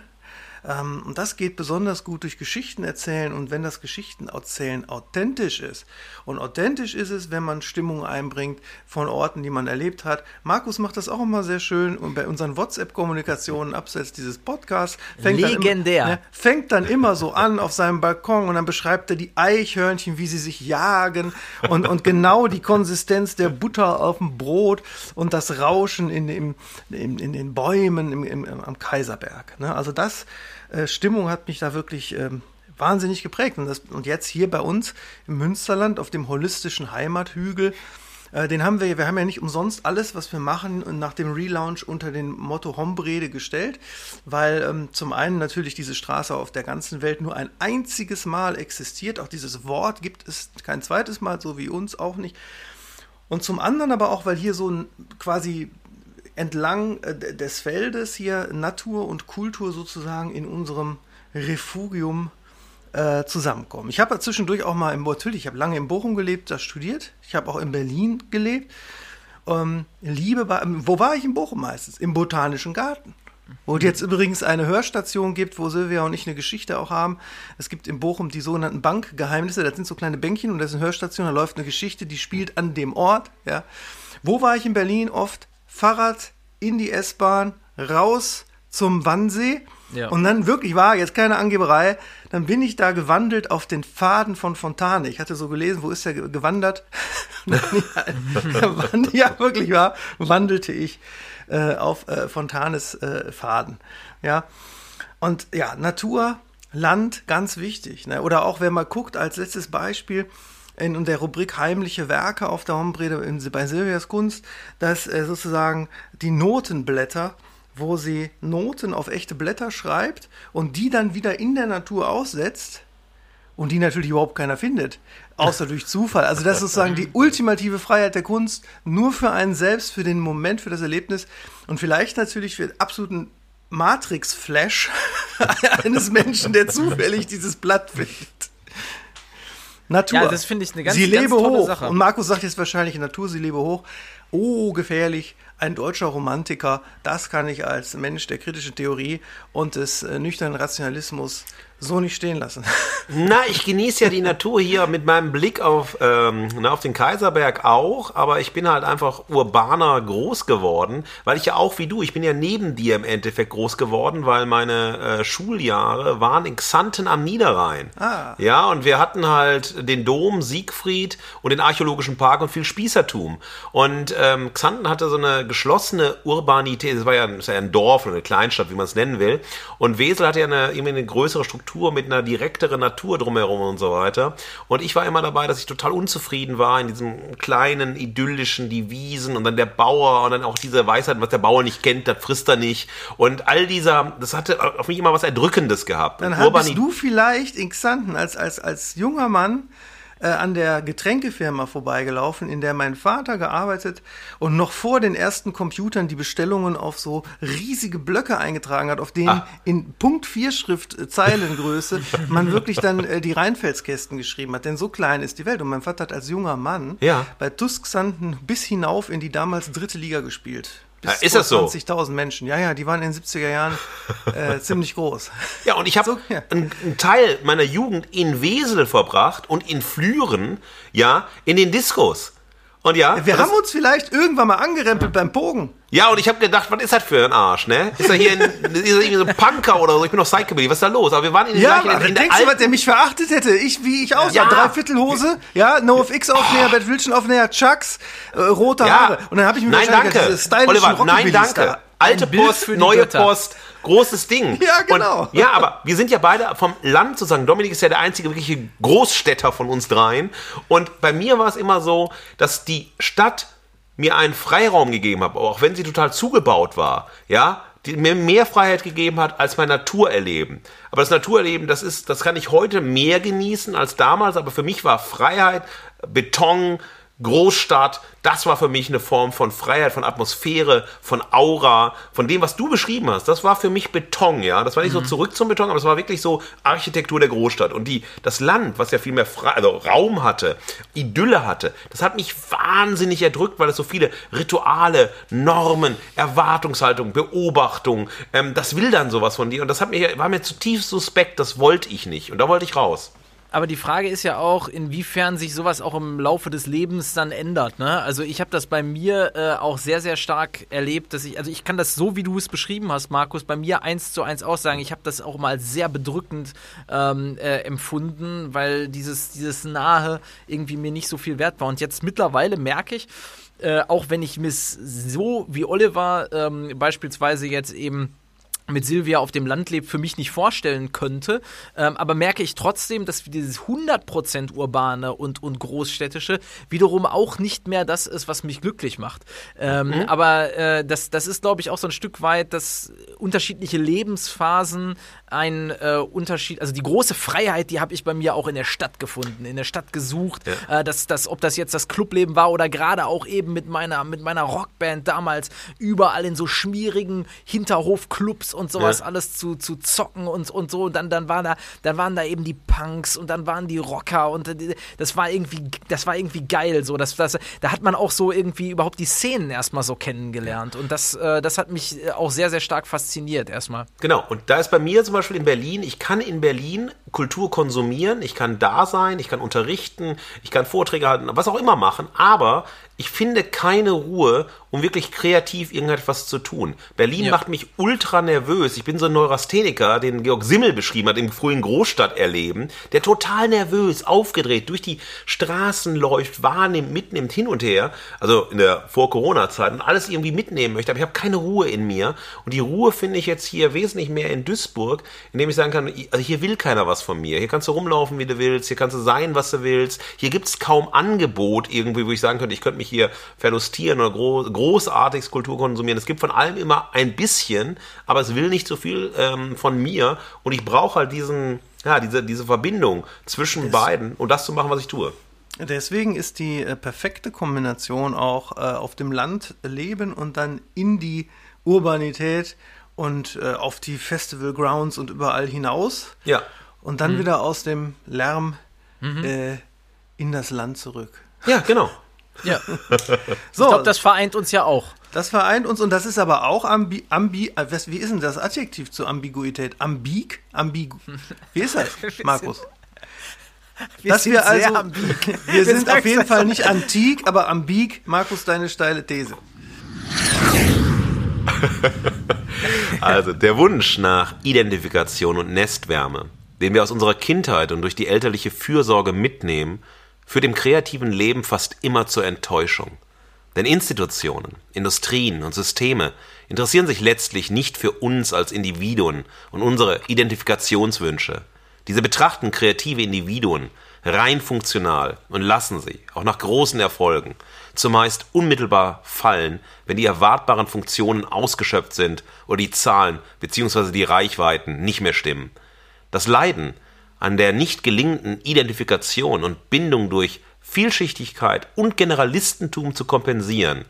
Ähm, und das geht besonders gut durch Geschichten erzählen und wenn das Geschichten erzählen authentisch ist. Und authentisch ist es, wenn man Stimmung einbringt von Orten, die man erlebt hat. Markus macht das auch immer sehr schön und bei unseren WhatsApp-Kommunikationen abseits dieses Podcasts fängt Legendär. Dann immer, ne, fängt dann immer so an auf seinem Balkon und dann beschreibt er die Eichhörnchen, wie sie sich jagen und, und genau die Konsistenz der Butter auf dem Brot und das Rauschen in, in, in, in den Bäumen im, im, am Kaiserberg. Ne? Also das äh, Stimmung hat mich da wirklich ähm, wahnsinnig geprägt. Und, das, und jetzt hier bei uns im Münsterland auf dem holistischen Heimathügel, äh, den haben wir, wir haben ja nicht umsonst alles, was wir machen, nach dem Relaunch unter dem Motto Hombrede gestellt, weil ähm, zum einen natürlich diese Straße auf der ganzen Welt nur ein einziges Mal existiert. Auch dieses Wort gibt es kein zweites Mal, so wie uns auch nicht. Und zum anderen aber auch, weil hier so ein quasi entlang äh, des Feldes hier Natur und Kultur sozusagen in unserem Refugium äh, zusammenkommen. Ich habe zwischendurch auch mal im natürlich, ich habe lange in Bochum gelebt, da studiert. Ich habe auch in Berlin gelebt. Ähm, Liebe war, wo war ich in Bochum meistens? Im Botanischen Garten. Wo es jetzt übrigens eine Hörstation gibt, wo Silvia und ich eine Geschichte auch haben. Es gibt in Bochum die sogenannten Bankgeheimnisse. Das sind so kleine Bänkchen und das ist eine Hörstation. Da läuft eine Geschichte, die spielt an dem Ort. Ja. Wo war ich in Berlin oft? Fahrrad in die S-Bahn, raus zum Wannsee. Ja. Und dann wirklich war jetzt keine Angeberei, dann bin ich da gewandelt auf den Faden von Fontane. Ich hatte so gelesen, wo ist er gewandert? ja, wirklich war, wandelte ich äh, auf äh, Fontanes äh, Faden. Ja. Und ja, Natur, Land, ganz wichtig. Ne? Oder auch, wenn man guckt, als letztes Beispiel, in der Rubrik Heimliche Werke auf der Hombrede bei Silvias Kunst, dass äh, sozusagen die Notenblätter, wo sie Noten auf echte Blätter schreibt und die dann wieder in der Natur aussetzt und die natürlich überhaupt keiner findet, außer durch Zufall. Also das ist sozusagen die ultimative Freiheit der Kunst, nur für einen selbst, für den Moment, für das Erlebnis und vielleicht natürlich für absoluten Matrix-Flash eines Menschen, der zufällig dieses Blatt findet. Natur. Ja, das finde ich eine ganz, sie ganz lebe tolle hoch. Sache. Und Markus sagt jetzt wahrscheinlich Natur, sie lebe hoch. Oh, gefährlich. Ein deutscher Romantiker. Das kann ich als Mensch der kritischen Theorie und des äh, nüchternen Rationalismus so nicht stehen lassen. Na, ich genieße ja die Natur hier mit meinem Blick auf, ähm, na, auf den Kaiserberg auch, aber ich bin halt einfach urbaner groß geworden, weil ich ja auch wie du, ich bin ja neben dir im Endeffekt groß geworden, weil meine äh, Schuljahre waren in Xanten am Niederrhein. Ah. Ja, und wir hatten halt den Dom, Siegfried und den Archäologischen Park und viel Spießertum. Und ähm, Xanten hatte so eine geschlossene Urbanität, es war ja, war ja ein Dorf oder eine Kleinstadt, wie man es nennen will. Und Wesel hatte ja eine, irgendwie eine größere Struktur mit einer direkteren Natur drumherum und so weiter. Und ich war immer dabei, dass ich total unzufrieden war in diesem kleinen, idyllischen, die Wiesen und dann der Bauer und dann auch diese Weisheit, was der Bauer nicht kennt, das frisst er nicht. Und all dieser, das hatte auf mich immer was Erdrückendes gehabt. Dann hattest Urbani- du vielleicht in Xanten als, als, als junger Mann äh, an der Getränkefirma vorbeigelaufen, in der mein Vater gearbeitet und noch vor den ersten Computern die Bestellungen auf so riesige Blöcke eingetragen hat, auf denen Ah. in Punkt 4 Schrift äh, Zeilengröße man wirklich dann äh, die Rheinfeldskästen geschrieben hat. Denn so klein ist die Welt. Und mein Vater hat als junger Mann Ja. bei TuS Xanten bis hinauf in die damals dritte Liga gespielt. Bis ist das so? vor 20.000 Menschen. Ja, ja, die waren in den 70er Jahren äh, ziemlich groß. Ja, und ich habe So, ja. einen, einen Teil meiner Jugend in Wesel verbracht und in Flüren, ja, in den Diskos. Und ja, Wir haben uns vielleicht irgendwann mal angerempelt beim Bogen. ja, und ich habe gedacht, was ist das für ein Arsch, ne? Ist er hier ein, ist er irgendwie so ein Punker oder so? Ich bin doch Psychobilly, was ist da los? Aber wir waren in, den Ja, gleichen- aber in, der denkst du, was der mich verachtet hätte? Ich, wie ich aus, Ja. ja. Dreiviertelhose, ja, NoFX-Aufnäher, Bad Wilson-Aufnäher, Chucks, äh, rote Haare. Und dann habe ich mir nein, danke. stylischen Oliver, nein, danke. Alte Post, neue Götter. Post, großes Ding. Ja, genau. Und, ja, aber wir sind ja beide vom Land sozusagen. Dominik ist ja der einzige wirkliche Großstädter von uns dreien. Und bei mir war es immer so, dass die Stadt mir einen Freiraum gegeben hat, auch wenn sie total zugebaut war, ja, die mir mehr Freiheit gegeben hat als mein Naturerleben. Aber das Naturerleben, das ist, das kann ich heute mehr genießen als damals, aber für mich war Freiheit, Beton, Großstadt, das war für mich eine Form von Freiheit, von Atmosphäre, von Aura, von dem, was du beschrieben hast. Das war für mich Beton, ja. Das war nicht so zurück zum Beton, aber es war wirklich so Architektur der Großstadt. Und die, das Land, was ja viel mehr Fre also Raum hatte, Idylle hatte, das hat mich wahnsinnig erdrückt, weil es so viele Rituale, Normen, Erwartungshaltung, Beobachtung, ähm, das will dann sowas von dir. Und das hat mir, war mir zutiefst suspekt, das wollte ich nicht. Und da wollte ich raus. Aber die Frage ist ja auch, inwiefern sich sowas auch im Laufe des Lebens dann ändert. Ne? Also ich habe das bei mir äh, auch sehr, sehr stark erlebt, dass ich, also ich kann das so, wie du es beschrieben hast, Markus, bei mir eins zu eins aussagen. Ich habe das auch mal sehr bedrückend ähm, äh, empfunden, weil dieses, dieses Nahe irgendwie mir nicht so viel wert war. Und jetzt mittlerweile merke ich, äh, auch wenn ich mir so wie Oliver ähm, beispielsweise jetzt eben mit Silvia auf dem Land lebt, für mich nicht vorstellen könnte. Ähm, aber merke ich trotzdem, dass dieses 100% urbane und, und großstädtische wiederum auch nicht mehr das ist, was mich glücklich macht. Ähm, Aber äh, das, das ist, glaube ich, auch so ein Stück weit, dass unterschiedliche Lebensphasen ein äh, Unterschied, also die große Freiheit, die habe ich bei mir auch in der Stadt gefunden, in der Stadt gesucht. Äh, dass, dass, ob das jetzt das Clubleben war oder gerade auch eben mit meiner, mit meiner Rockband damals überall in so schmierigen Hinterhofclubs und sowas Ja. alles zu, zu zocken und, und so. Und dann, dann, waren da, dann waren da eben die Punks und dann waren die Rocker und das war irgendwie, das war irgendwie geil. So. Das, das, da hat man auch so irgendwie überhaupt die Szenen erstmal so kennengelernt. Und das, äh, das hat mich auch sehr, sehr stark fasziniert erstmal. Genau, und da ist bei mir zum Beispiel in Berlin, ich kann in Berlin Kultur konsumieren, ich kann da sein, ich kann unterrichten, ich kann Vorträge halten, was auch immer machen, aber ich finde keine Ruhe, um wirklich kreativ irgendetwas zu tun. Berlin Ja. macht mich ultra nervös. Ich bin so ein Neurastheniker, den Georg Simmel beschrieben hat im frühen Großstadterleben, der total nervös, aufgedreht durch die Straßen läuft, wahrnimmt, mitnimmt, hin und her. Also in der Vor-Corona-Zeit und alles irgendwie mitnehmen möchte. Aber ich habe keine Ruhe in mir. Und die Ruhe finde ich jetzt hier wesentlich mehr in Duisburg, indem ich sagen kann, also hier will keiner was von mir. Hier kannst du rumlaufen, wie du willst. Hier kannst du sein, was du willst. Hier gibt es kaum Angebot irgendwie, wo ich sagen könnte, ich könnte mich hier verlustieren oder gro großartig Kultur konsumieren. Es gibt von allem immer ein bisschen, aber es will nicht so viel ähm, von mir. Und ich brauche halt diesen, ja, diese, diese Verbindung zwischen beiden und das zu machen, was ich tue. Deswegen ist die äh, perfekte Kombination auch äh, auf dem Land leben und dann in die Urbanität und äh, auf die Festival Grounds und überall hinaus Ja. und dann wieder aus dem Lärm äh, in das Land zurück. Ja, genau. Ja. So, Ich glaube, das vereint uns ja auch. das vereint uns und das ist aber auch ambi, ambi äh, was, wie ist denn das Adjektiv zur Ambiguität? Ambig? Ambigu. Wie ist das, Markus? Dass wir also, wir sind auf jeden Fall nicht antik, aber ambig. Markus, deine steile These. Also der Wunsch nach Identifikation und Nestwärme, den wir aus unserer Kindheit und durch die elterliche Fürsorge mitnehmen, führt im kreativen Leben fast immer zur Enttäuschung. Denn Institutionen, Industrien und Systeme interessieren sich letztlich nicht für uns als Individuen und unsere Identifikationswünsche. Diese betrachten kreative Individuen rein funktional und lassen sie, auch nach großen Erfolgen, zumeist unmittelbar fallen, wenn die erwartbaren Funktionen ausgeschöpft sind oder die Zahlen bzw. die Reichweiten nicht mehr stimmen. Das Leiden an der nicht gelingenden Identifikation und Bindung durch Vielschichtigkeit und Generalistentum zu kompensieren,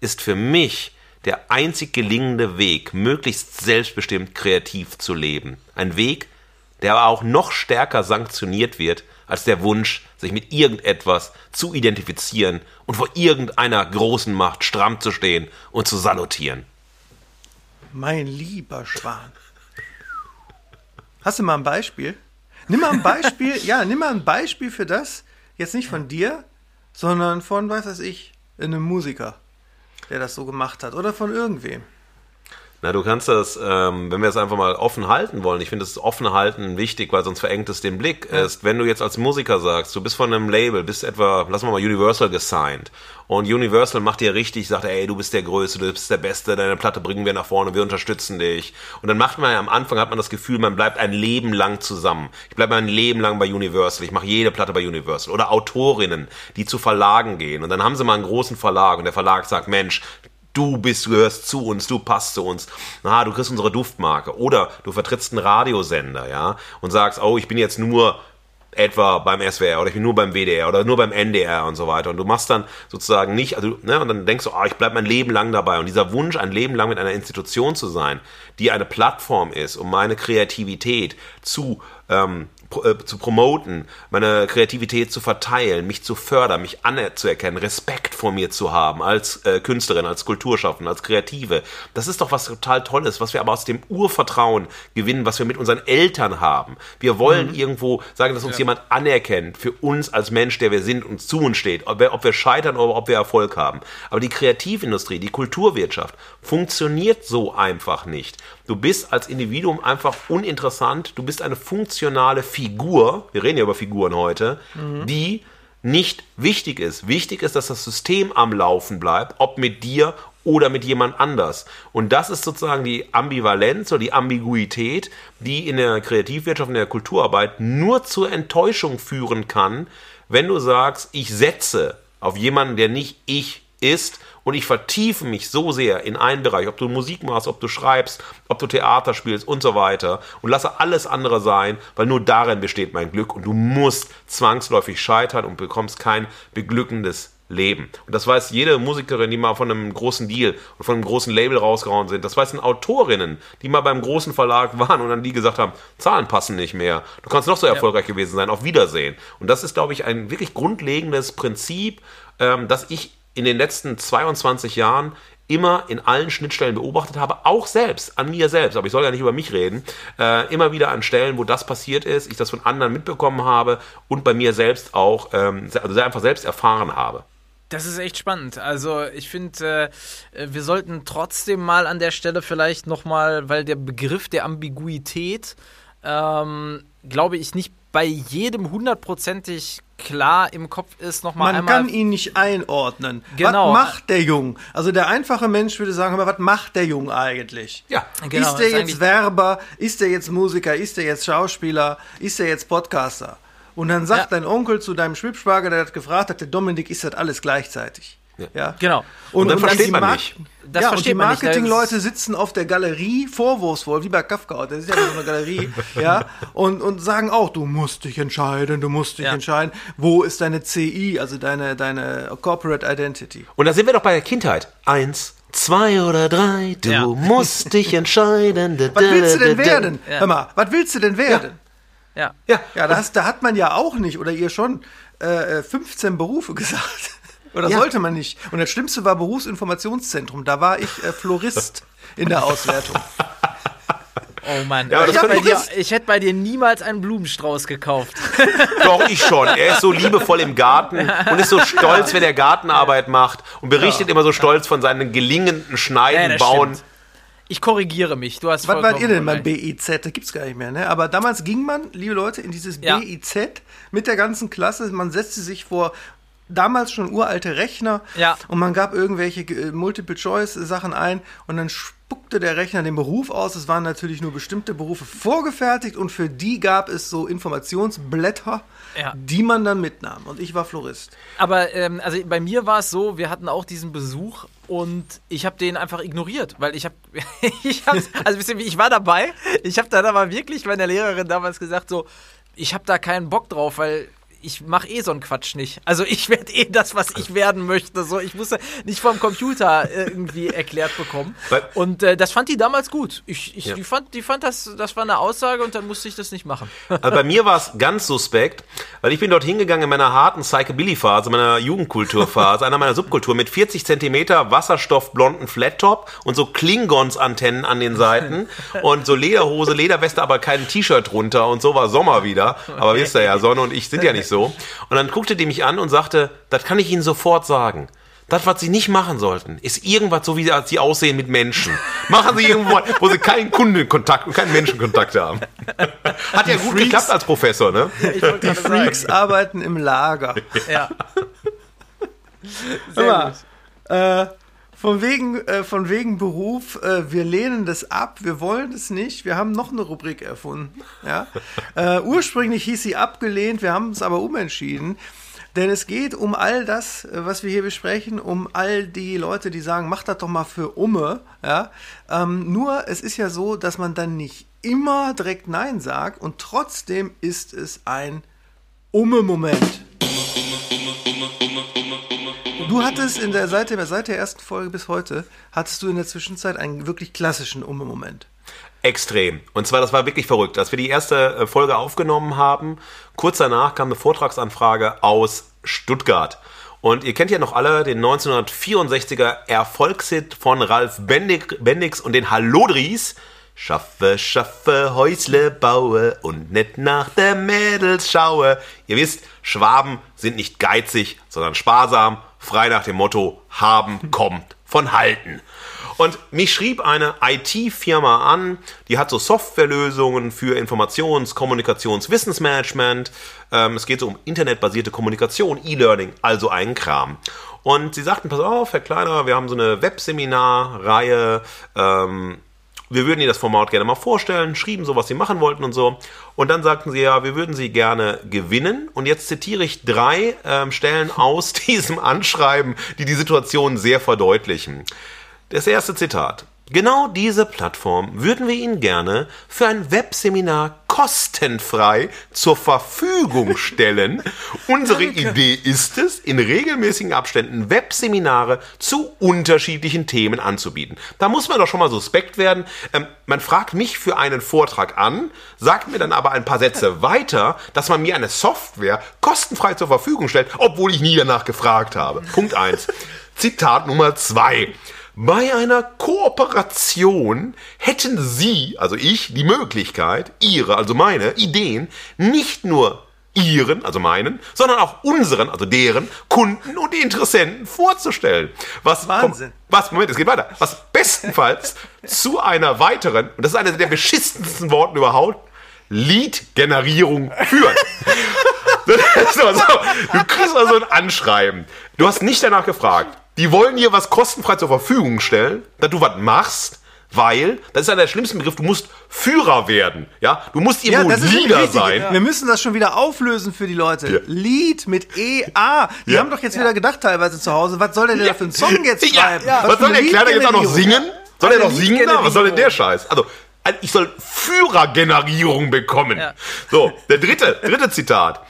ist für mich der einzig gelingende Weg, möglichst selbstbestimmt kreativ zu leben. Ein Weg, der aber auch noch stärker sanktioniert wird als der Wunsch, sich mit irgendetwas zu identifizieren und vor irgendeiner großen Macht stramm zu stehen und zu salutieren. Mein lieber Schwan. Hast du mal ein Beispiel? Nimm mal ein Beispiel, ja, nimm mal ein Beispiel für das, jetzt nicht von dir, sondern von, was weiß ich, einem Musiker, der das so gemacht hat oder von irgendwem. Na, du kannst das, ähm, wenn wir es einfach mal offen halten wollen, ich finde das offen halten wichtig, weil sonst verengt es den Blick, ja. ist, wenn du jetzt als Musiker sagst, du bist von einem Label, bist etwa, lass mal mal Universal gesigned und Universal macht dir richtig, sagt, ey, du bist der Größte, du bist der Beste, deine Platte bringen wir nach vorne, wir unterstützen dich. Und dann macht man ja am Anfang, hat man das Gefühl, man bleibt ein Leben lang zusammen. Ich bleibe ein Leben lang bei Universal, ich mache jede Platte bei Universal. Oder Autorinnen, die zu Verlagen gehen und dann haben sie mal einen großen Verlag und der Verlag sagt, Mensch, du bist, du gehörst zu uns, du passt zu uns. Na, du kriegst unsere Duftmarke. Oder du vertrittst einen Radiosender, ja, und sagst, oh, ich bin jetzt nur etwa beim SWR oder ich bin nur beim WDR oder nur beim NDR und so weiter. Und du machst dann sozusagen nicht, also, ne, und dann denkst du, oh, ich bleibe mein Leben lang dabei. Und dieser Wunsch, ein Leben lang mit einer Institution zu sein, die eine Plattform ist, um meine Kreativität zu ähm, äh, zu promoten, meine Kreativität zu verteilen, mich zu fördern, mich anzuerkennen, Respekt vor mir zu haben als äh, Künstlerin, als Kulturschaffende, als Kreative. Das ist doch was total Tolles, was wir aber aus dem Urvertrauen gewinnen, was wir mit unseren Eltern haben. Wir wollen mhm. irgendwo sagen, dass uns ja. jemand anerkennt für uns als Mensch, der wir sind und zu uns steht, ob wir, ob wir scheitern oder ob wir Erfolg haben. Aber die Kreativindustrie, die Kulturwirtschaft funktioniert so einfach nicht. Du bist als Individuum einfach uninteressant. Du bist eine funktionale Figur. Wir reden ja über Figuren heute, mhm. die nicht wichtig ist. Wichtig ist, dass das System am Laufen bleibt, ob mit dir oder mit jemand anders. Und das ist sozusagen die Ambivalenz oder die Ambiguität, die in der Kreativwirtschaft, in der Kulturarbeit nur zur Enttäuschung führen kann, wenn du sagst, ich setze auf jemanden, der nicht ich ist und ich vertiefe mich so sehr in einen Bereich, ob du Musik machst, ob du schreibst, ob du Theater spielst und so weiter und lasse alles andere sein, weil nur darin besteht mein Glück und du musst zwangsläufig scheitern und bekommst kein beglückendes Leben. Und das weiß jede Musikerin, die mal von einem großen Deal oder von einem großen Label rausgehauen sind. Das weißen Autorinnen, die mal beim großen Verlag waren und dann die gesagt haben, Zahlen passen nicht mehr. Du kannst noch so erfolgreich ja. gewesen sein. Auf Wiedersehen. Und das ist, glaube ich, ein wirklich grundlegendes Prinzip, ähm, das ich in den letzten 22 Jahren immer in allen Schnittstellen beobachtet habe, auch selbst, an mir selbst, aber ich soll ja nicht über mich reden, äh, immer wieder an Stellen, wo das passiert ist, ich das von anderen mitbekommen habe und bei mir selbst auch, ähm, also einfach selbst erfahren habe. Das ist echt spannend. Also ich finde, äh, wir sollten trotzdem mal an der Stelle vielleicht nochmal, weil der Begriff der Ambiguität, ähm, glaube ich, nicht bei jedem hundertprozentig klar im Kopf ist, nochmal Man einmal. Man kann ihn nicht einordnen. Genau. Was macht der Jung? Also der einfache Mensch würde sagen, was macht der Jung eigentlich? Ja, genau. Ist der jetzt Werber? Ist der jetzt Musiker? Ist der jetzt Schauspieler? Ist der jetzt Podcaster? Und dann sagt ja. dein Onkel zu deinem Schwibschwager, der hat gefragt hat, der Dominik, ist das alles gleichzeitig? Ja. ja. Genau. Und, und dann und versteht man nicht. Das ja, und die Marketingleute sitzen auf der Galerie vorwurfsvoll, wie bei Kafka, das ist ja so eine Galerie, ja, und, und sagen auch, du musst dich entscheiden, du musst dich ja. entscheiden, wo ist deine CI, also deine, deine Corporate Identity. Und da sind wir doch bei der Kindheit. Eins, zwei oder drei, du ja. musst dich entscheiden. was willst du denn werden? Hör mal, was willst du denn werden? Ja. Ja, ja da, hast, da hat man ja auch nicht, oder ihr schon, äh, 15 Berufe gesagt. Oder ja. sollte man nicht? Und das Schlimmste war Berufsinformationszentrum. Da war ich äh, Florist in der Auswertung. Oh Mann, ja, ich, hätte dir, ich, hätte bei dir niemals einen Blumenstrauß gekauft. Doch, ich schon. Er ist so liebevoll im Garten und ist so stolz, wenn er Gartenarbeit macht und berichtet ja. immer so stolz von seinen gelingenden Schneiden, ja, Bauen. Stimmt. Ich korrigiere mich. Du hast Was wart ihr denn beim BIZ? Das gibt's gar nicht mehr, ne? Aber damals ging man, liebe Leute, in dieses BIZ mit der ganzen Klasse. Man setzte sich vor damals schon uralte Rechner Ja. und man gab irgendwelche äh, Multiple-Choice-Sachen ein und dann spuckte der Rechner den Beruf aus. Es waren natürlich nur bestimmte Berufe vorgefertigt und für die gab es so Informationsblätter, Ja. die man dann mitnahm. Und ich war Florist. Aber ähm, also bei mir war es so, wir hatten auch diesen Besuch und ich habe den einfach ignoriert, weil ich habe, ich hab's, also wisst ihr, wie, ich war dabei, ich habe dann aber wirklich meiner Lehrerin damals gesagt so, ich habe da keinen Bock drauf, weil ich mache eh so einen Quatsch nicht. Also ich werde eh das, was ich werden möchte. So, ich musste nicht vom Computer äh, irgendwie erklärt bekommen. Und äh, das fand die damals gut. Ich, ich, Ja. die, fand, die fand das, das war eine Aussage und dann musste ich das nicht machen. Also bei mir war es ganz suspekt, weil ich bin dort hingegangen in meiner harten Psychobilly-Phase, meiner Jugendkulturphase, einer meiner Subkultur mit 40 Zentimeter wasserstoffblonden Flattop und so Klingons-Antennen an den Seiten und so Lederhose, Lederweste, aber kein T-Shirt drunter und so war Sommer wieder. Aber wisst ihr ja, Sonne und ich sind ja nicht so. Und dann guckte die mich an und sagte, das kann ich Ihnen sofort sagen. Das, was Sie nicht machen sollten, ist irgendwas so, wie Sie aussehen mit Menschen. Machen Sie irgendwo, wo Sie keinen Kundenkontakt und keinen Menschenkontakt haben. Hat ja gut Freaks. geklappt als Professor, ne? Die gerade sagen. Freaks arbeiten im Lager. Ja. Hör mal, äh, von wegen, äh, von wegen Beruf, äh, wir lehnen das ab, wir wollen es nicht, wir haben noch eine Rubrik erfunden. Ja? Äh, ursprünglich hieß sie abgelehnt, wir haben es aber umentschieden. Denn es geht um all das, äh, was wir hier besprechen, um all die Leute, die sagen, mach das doch mal für Umme. Ja? Ähm, nur, es ist ja so, dass man dann nicht immer direkt Nein sagt und trotzdem ist es ein Umme-Moment. Du hattest in der seit, der seit der ersten Folge bis heute, hattest du in der Zwischenzeit einen wirklich klassischen Umme-Moment. Extrem. Und zwar, das war wirklich verrückt. Als wir die erste äh, Folge aufgenommen haben, kurz danach kam eine Vortragsanfrage aus Stuttgart. Und ihr kennt ja noch alle den 1964er Erfolgshit von Ralf Bendix und den Hallodris. Schaffe, schaffe, Häusle baue und nicht nach der Mädels schaue. Ihr wisst, Schwaben sind nicht geizig, sondern sparsam, frei nach dem Motto, haben kommt von halten. Und mich schrieb eine IT-Firma an, die hat so Softwarelösungen für Informations-, Kommunikations-, Wissensmanagement. Ähm, es geht so um internetbasierte Kommunikation, E-Learning, also einen Kram. Und sie sagten, pass auf, Herr Kleiner, wir haben so eine Webseminarreihe, ähm, wir würden Ihnen das Format gerne mal vorstellen, schrieben so, was Sie machen wollten und so. Und dann sagten sie ja, wir würden Sie gerne gewinnen. Und jetzt zitiere ich drei ähm, Stellen aus diesem Anschreiben, die die Situation sehr verdeutlichen. Das erste Zitat. Genau diese Plattform würden wir Ihnen gerne für ein Webseminar kostenfrei zur Verfügung stellen. Unsere Idee ist es, in regelmäßigen Abständen Webseminare zu unterschiedlichen Themen anzubieten. Da muss man doch schon mal suspekt werden. Ähm, man fragt mich für einen Vortrag an, sagt mir dann aber ein paar Sätze weiter, dass man mir eine Software kostenfrei zur Verfügung stellt, obwohl ich nie danach gefragt habe. Punkt eins. Zitat Nummer zwei. Bei einer Kooperation hätten Sie, also ich, die Möglichkeit, Ihre, also meine Ideen nicht nur Ihren, also meinen, sondern auch unseren, also deren Kunden und Interessenten vorzustellen. Was Wahnsinn. Was, Moment, es geht weiter. Was bestenfalls zu einer weiteren, und das ist einer der beschissensten Worten überhaupt, Lead-Generierung führt. so, so. Du kriegst also ein Anschreiben. Du hast nicht danach gefragt. Die wollen dir was kostenfrei zur Verfügung stellen, dass du was machst, weil, das ist ja der schlimmste Begriff, du musst Führer werden. Ja, du musst irgendwo Leader richtig. sein. Wir müssen das schon wieder auflösen für die Leute. Ja. Lied mit EA. Die Ja. haben doch jetzt wieder gedacht teilweise zu Hause, was soll der denn da für einen Song jetzt Ja, schreiben? ja. Was, für soll der eine Kleiner jetzt auch noch singen? Soll er noch singen? da? Was soll denn der. Scheiß? Also, ich soll Führergenerierung bekommen. Ja. So, der dritte, dritte Zitat.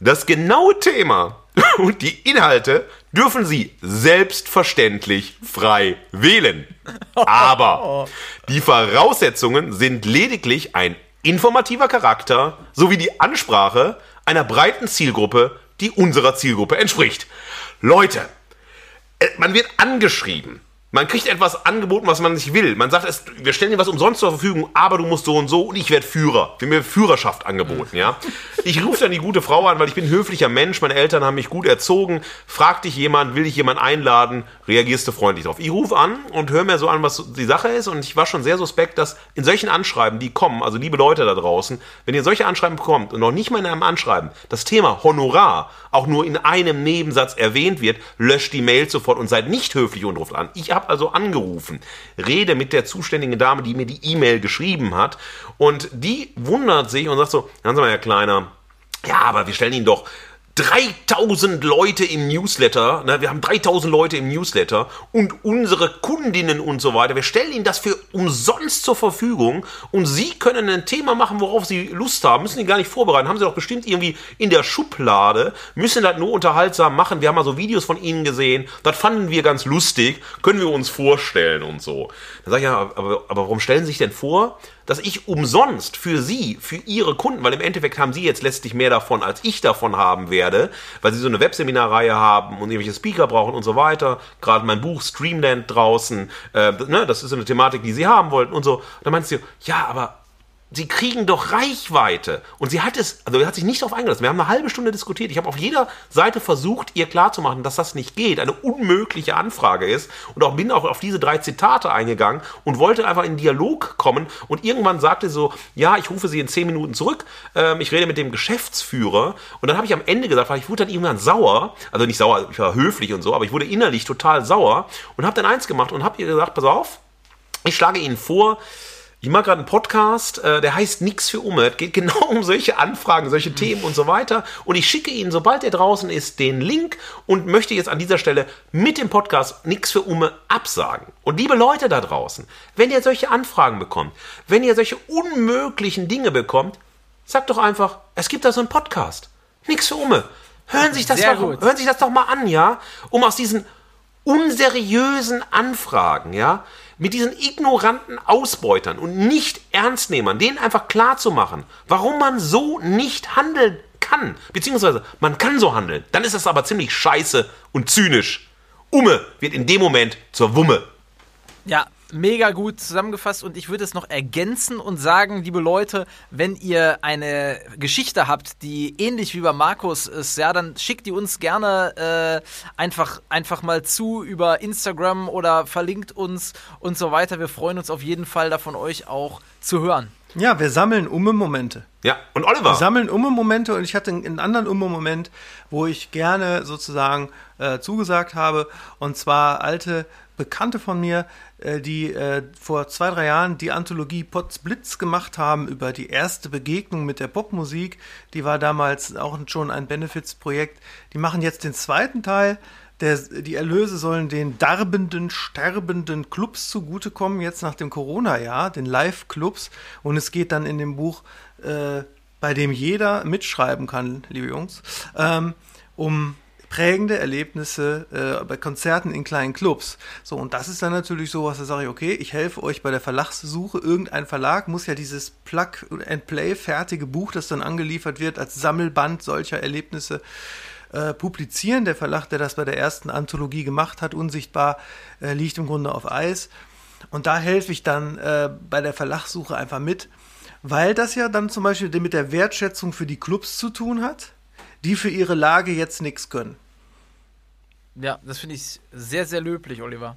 Das genaue Thema und die Inhalte dürfen Sie selbstverständlich frei wählen. Aber die Voraussetzungen sind lediglich ein informativer Charakter sowie die Ansprache einer breiten Zielgruppe, die unserer Zielgruppe entspricht. Leute, äh, man wird angeschrieben. Man kriegt etwas angeboten, was man nicht will. Man sagt, es, wir stellen dir was umsonst zur Verfügung, aber du musst so und so und ich werde Führer. Wir mir Führerschaft angeboten, ja. Ich rufe dann die gute Frau an, weil ich bin ein höflicher Mensch, meine Eltern haben mich gut erzogen. Fragt dich jemand, will dich jemand einladen, reagierst du freundlich drauf. Ich rufe an und höre mir so an, was die Sache ist und ich war schon sehr suspekt, dass in solchen Anschreiben, die kommen, also liebe Leute da draußen, wenn ihr solche Anschreiben bekommt und noch nicht mal in einem Anschreiben das Thema Honorar auch nur in einem Nebensatz erwähnt wird, löscht die Mail sofort und seid nicht höflich und ruft an. Ich habe also angerufen, rede mit der zuständigen Dame, die mir die E-Mail geschrieben hat und die wundert sich und sagt so, hören Sie mal, Herr Kleiner, ja, aber wir stellen Ihnen doch 3000 Leute im Newsletter, ne, wir haben 3000 Leute im Newsletter und unsere Kundinnen und so weiter, wir stellen Ihnen das für umsonst zur Verfügung und Sie können ein Thema machen, worauf Sie Lust haben, müssen Sie gar nicht vorbereiten, haben Sie doch bestimmt irgendwie in der Schublade, müssen das nur unterhaltsam machen, wir haben mal so Videos von Ihnen gesehen, das fanden wir ganz lustig, können wir uns vorstellen und so. Da sage ich ja, aber, aber warum stellen Sie sich denn vor, dass ich umsonst für Sie, für Ihre Kunden, weil im Endeffekt haben Sie jetzt letztlich mehr davon, als ich davon haben werde, weil Sie so eine Webseminarreihe haben und irgendwelche Speaker brauchen und so weiter. Gerade mein Buch Streamland draußen, äh, ne, das ist so eine Thematik, die Sie haben wollten und so. Da meinst du, ja, aber Sie kriegen doch Reichweite. Und sie hat es, also sie hat sich nicht darauf eingelassen. Wir haben eine halbe Stunde diskutiert. Ich habe auf jeder Seite versucht, ihr klarzumachen, dass das nicht geht, eine unmögliche Anfrage ist. Und auch bin auch auf diese drei Zitate eingegangen und wollte einfach in Dialog kommen. Und irgendwann sagte sie so, ja, ich rufe sie in zehn Minuten zurück. Ähm, ich rede mit dem Geschäftsführer. Und dann habe ich am Ende gesagt, weil ich wurde dann irgendwann sauer. Also nicht sauer, ich war höflich und so, aber ich wurde innerlich total sauer und habe dann eins gemacht und habe ihr gesagt, pass auf, ich schlage Ihnen vor, ich mache gerade einen Podcast, äh, der heißt Nix für Umme. Es geht genau um solche Anfragen, solche Themen und so weiter. Und ich schicke Ihnen, sobald er draußen ist, den Link und möchte jetzt an dieser Stelle mit dem Podcast Nix für Umme absagen. Und liebe Leute da draußen, wenn ihr solche Anfragen bekommt, wenn ihr solche unmöglichen Dinge bekommt, sagt doch einfach, es gibt da so einen Podcast. Nix für Umme. Hören sich das, doch, hören sich das doch mal an, ja? Um aus diesen unseriösen Anfragen, ja, mit diesen ignoranten Ausbeutern und Nicht-Ernstnehmern, denen einfach klar zu machen, warum man so nicht handeln kann, beziehungsweise man kann so handeln, dann ist das aber ziemlich scheiße und zynisch. Umme wird in dem Moment zur Wumme. Ja, mega gut zusammengefasst und ich würde es noch ergänzen und sagen, liebe Leute, wenn ihr eine Geschichte habt, die ähnlich wie bei Markus ist, ja, dann schickt die uns gerne äh, einfach, einfach mal zu über Instagram oder verlinkt uns und so weiter. Wir freuen uns auf jeden Fall davon euch auch zu hören. Ja, wir sammeln Umme-Momente. Ja, und Wir Oliver. sammeln Umme-Momente und ich hatte einen anderen Umme-Moment, wo ich gerne sozusagen äh, zugesagt habe. Und zwar alte Bekannte von mir, äh, die äh, vor zwei, drei Jahren die Anthologie Potz Blitz gemacht haben über die erste Begegnung mit der Popmusik. Die war damals auch schon ein Benefits-Projekt. Die machen jetzt den zweiten Teil. Der, die Erlöse sollen den darbenden, sterbenden Clubs zugutekommen, jetzt nach dem Corona-Jahr, den Live-Clubs. Und es geht dann in dem Buch, äh, bei dem jeder mitschreiben kann, liebe Jungs, ähm, um prägende Erlebnisse äh, bei Konzerten in kleinen Clubs. So, und das ist dann natürlich so, was da sage ich, okay, ich helfe euch bei der Verlagssuche. Irgendein Verlag muss ja dieses Plug-and-Play fertige Buch, das dann angeliefert wird, als Sammelband solcher Erlebnisse äh, publizieren. Der Verlag, der das bei der ersten Anthologie gemacht hat, unsichtbar, äh, liegt im Grunde auf Eis. Und da helfe ich dann äh, bei der Verlagssuche einfach mit, weil das ja dann zum Beispiel mit der Wertschätzung für die Clubs zu tun hat, die für ihre Lage jetzt nichts können. Ja, das finde ich sehr, sehr löblich, Oliver.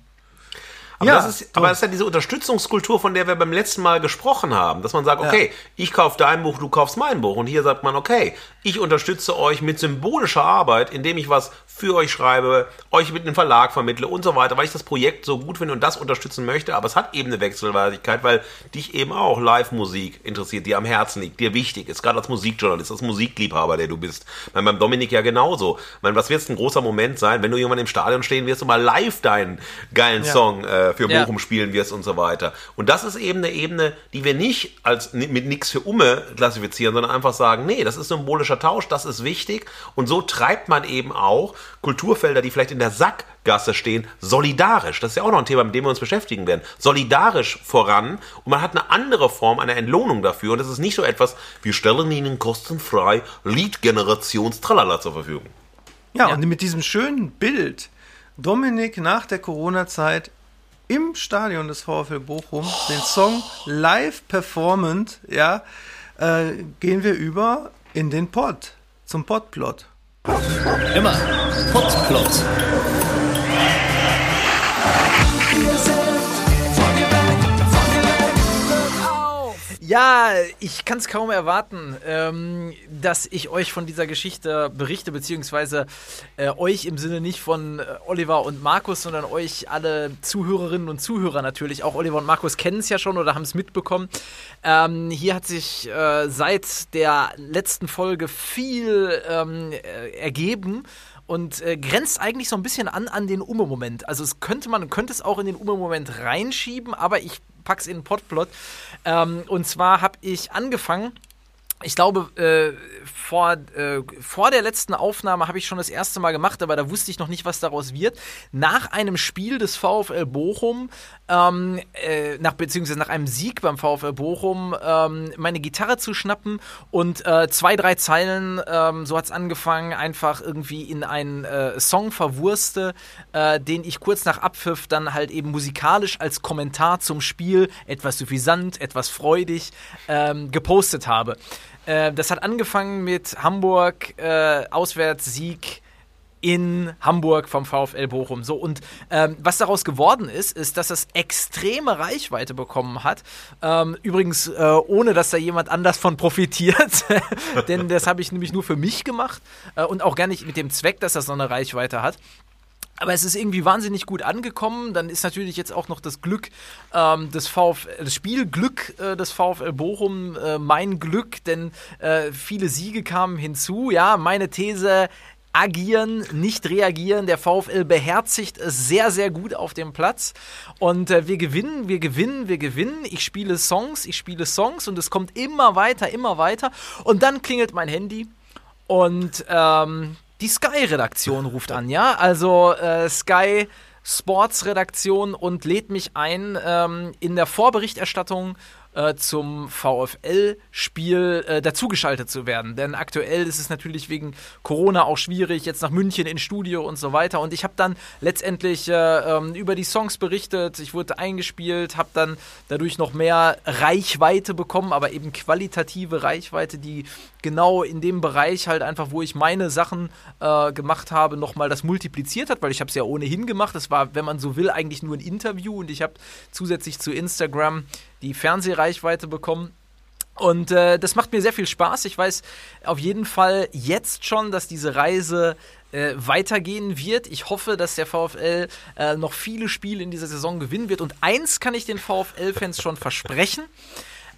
Aber, Ja, das ist, aber das ist ja diese Unterstützungskultur, von der wir beim letzten Mal gesprochen haben, dass man sagt, okay, ich kaufe dein Buch, du kaufst mein Buch. Und hier sagt man, okay, ich unterstütze euch mit symbolischer Arbeit, indem ich was für euch schreibe, euch mit einem Verlag vermittle und so weiter, weil ich das Projekt so gut finde und das unterstützen möchte. Aber es hat eben eine Wechselweisigkeit, weil dich eben auch Live-Musik interessiert, die am Herzen liegt, dir wichtig ist, gerade als Musikjournalist, als Musikliebhaber, der du bist. Ich meine, beim Dominik ja genauso. Ich meine, was wird ein großer Moment sein, wenn du irgendwann im Stadion stehen wirst und mal live deinen geilen Song äh, für Ja. Bochum spielen wirst und so weiter. Und das ist eben eine Ebene, die wir nicht als mit nix für Umme klassifizieren, sondern einfach sagen, nee, das ist symbolischer Tausch, das ist wichtig. Und so treibt man eben auch Kulturfelder, die vielleicht in der Sackgasse stehen, solidarisch. Das ist ja auch noch ein Thema, mit dem wir uns beschäftigen werden. Solidarisch voran. Und man hat eine andere Form, eine Entlohnung dafür. Und es ist nicht so etwas, wir stellen Ihnen kostenfrei Lead-Generations-Tralala zur Verfügung. Ja, Ja. und mit diesem schönen Bild, Dominik nach der Corona-Zeit im Stadion des VfL Bochum den Song live performend, ja, äh, gehen wir über in den Pod, zum Podplot. Immer Podplot. Ja, ich kann es kaum erwarten, ähm, dass ich euch von dieser Geschichte berichte, beziehungsweise äh, euch im Sinne nicht von äh, Oliver und Markus, sondern euch alle Zuhörerinnen und Zuhörer natürlich. Auch Oliver und Markus kennen es ja schon oder haben es mitbekommen. Ähm, hier hat sich äh, seit der letzten Folge viel ähm, äh, ergeben und äh, grenzt eigentlich so ein bisschen an an den Umme-Moment. Also es könnte man könnte es auch in den Umme-Moment reinschieben, aber ich pack's in den Podplot. Ähm, und zwar habe ich angefangen ich glaube, äh, vor, äh, vor der letzten Aufnahme habe ich schon das erste Mal gemacht, aber da wusste ich noch nicht, was daraus wird. Nach einem Spiel des VfL Bochum, ähm, äh, nach, beziehungsweise nach einem Sieg beim VfL Bochum, ähm, meine Gitarre zu schnappen und äh, zwei, drei Zeilen, ähm, so hat es angefangen, einfach irgendwie in einen äh, Song verwurste, äh, den ich kurz nach Abpfiff dann halt eben musikalisch als Kommentar zum Spiel, etwas suffisant, etwas freudig, ähm, gepostet habe. Äh, das hat angefangen mit Hamburg, äh, Auswärtssieg in Hamburg vom VfL Bochum. So, und ähm, was daraus geworden ist, ist, dass es extreme Reichweite bekommen hat. Ähm, übrigens, äh, ohne dass da jemand anders von profitiert. Denn das habe ich nämlich nur für mich gemacht äh, und auch gar nicht mit dem Zweck, dass das so eine Reichweite hat. Aber es ist irgendwie wahnsinnig gut angekommen. Dann ist natürlich jetzt auch noch das Glück ähm, des VfL, das Spielglück äh, des VfL Bochum äh, mein Glück, denn äh, viele Siege kamen hinzu. Ja, meine These, agieren, nicht reagieren. Der VfL beherzigt es sehr, sehr gut auf dem Platz. Und äh, wir gewinnen, wir gewinnen, wir gewinnen. Ich spiele Songs, ich spiele Songs und es kommt immer weiter, immer weiter. Und dann klingelt mein Handy und ähm, die Sky-Redaktion ruft an, ja? Also äh, Sky Sports-Redaktion und lädt mich ein, ähm, in der Vorberichterstattung äh, zum VfL-Spiel äh, dazugeschaltet zu werden. Denn aktuell ist es natürlich wegen Corona auch schwierig, jetzt nach München ins Studio und so weiter. Und ich habe dann letztendlich äh, ähm, über die Songs berichtet, ich wurde eingespielt, habe dann dadurch noch mehr Reichweite bekommen, aber eben qualitative Reichweite, die genau in dem Bereich halt einfach, wo ich meine Sachen äh, gemacht habe, nochmal das multipliziert hat, weil ich habe es ja ohnehin gemacht. Das war, wenn man so will, eigentlich nur ein Interview und ich habe zusätzlich zu Instagram die Fernsehreichweite bekommen. Und äh, das macht mir sehr viel Spaß. Ich weiß auf jeden Fall jetzt schon, dass diese Reise äh, weitergehen wird. Ich hoffe, dass der VfL äh, noch viele Spiele in dieser Saison gewinnen wird. Und eins kann ich den VfL-Fans schon versprechen.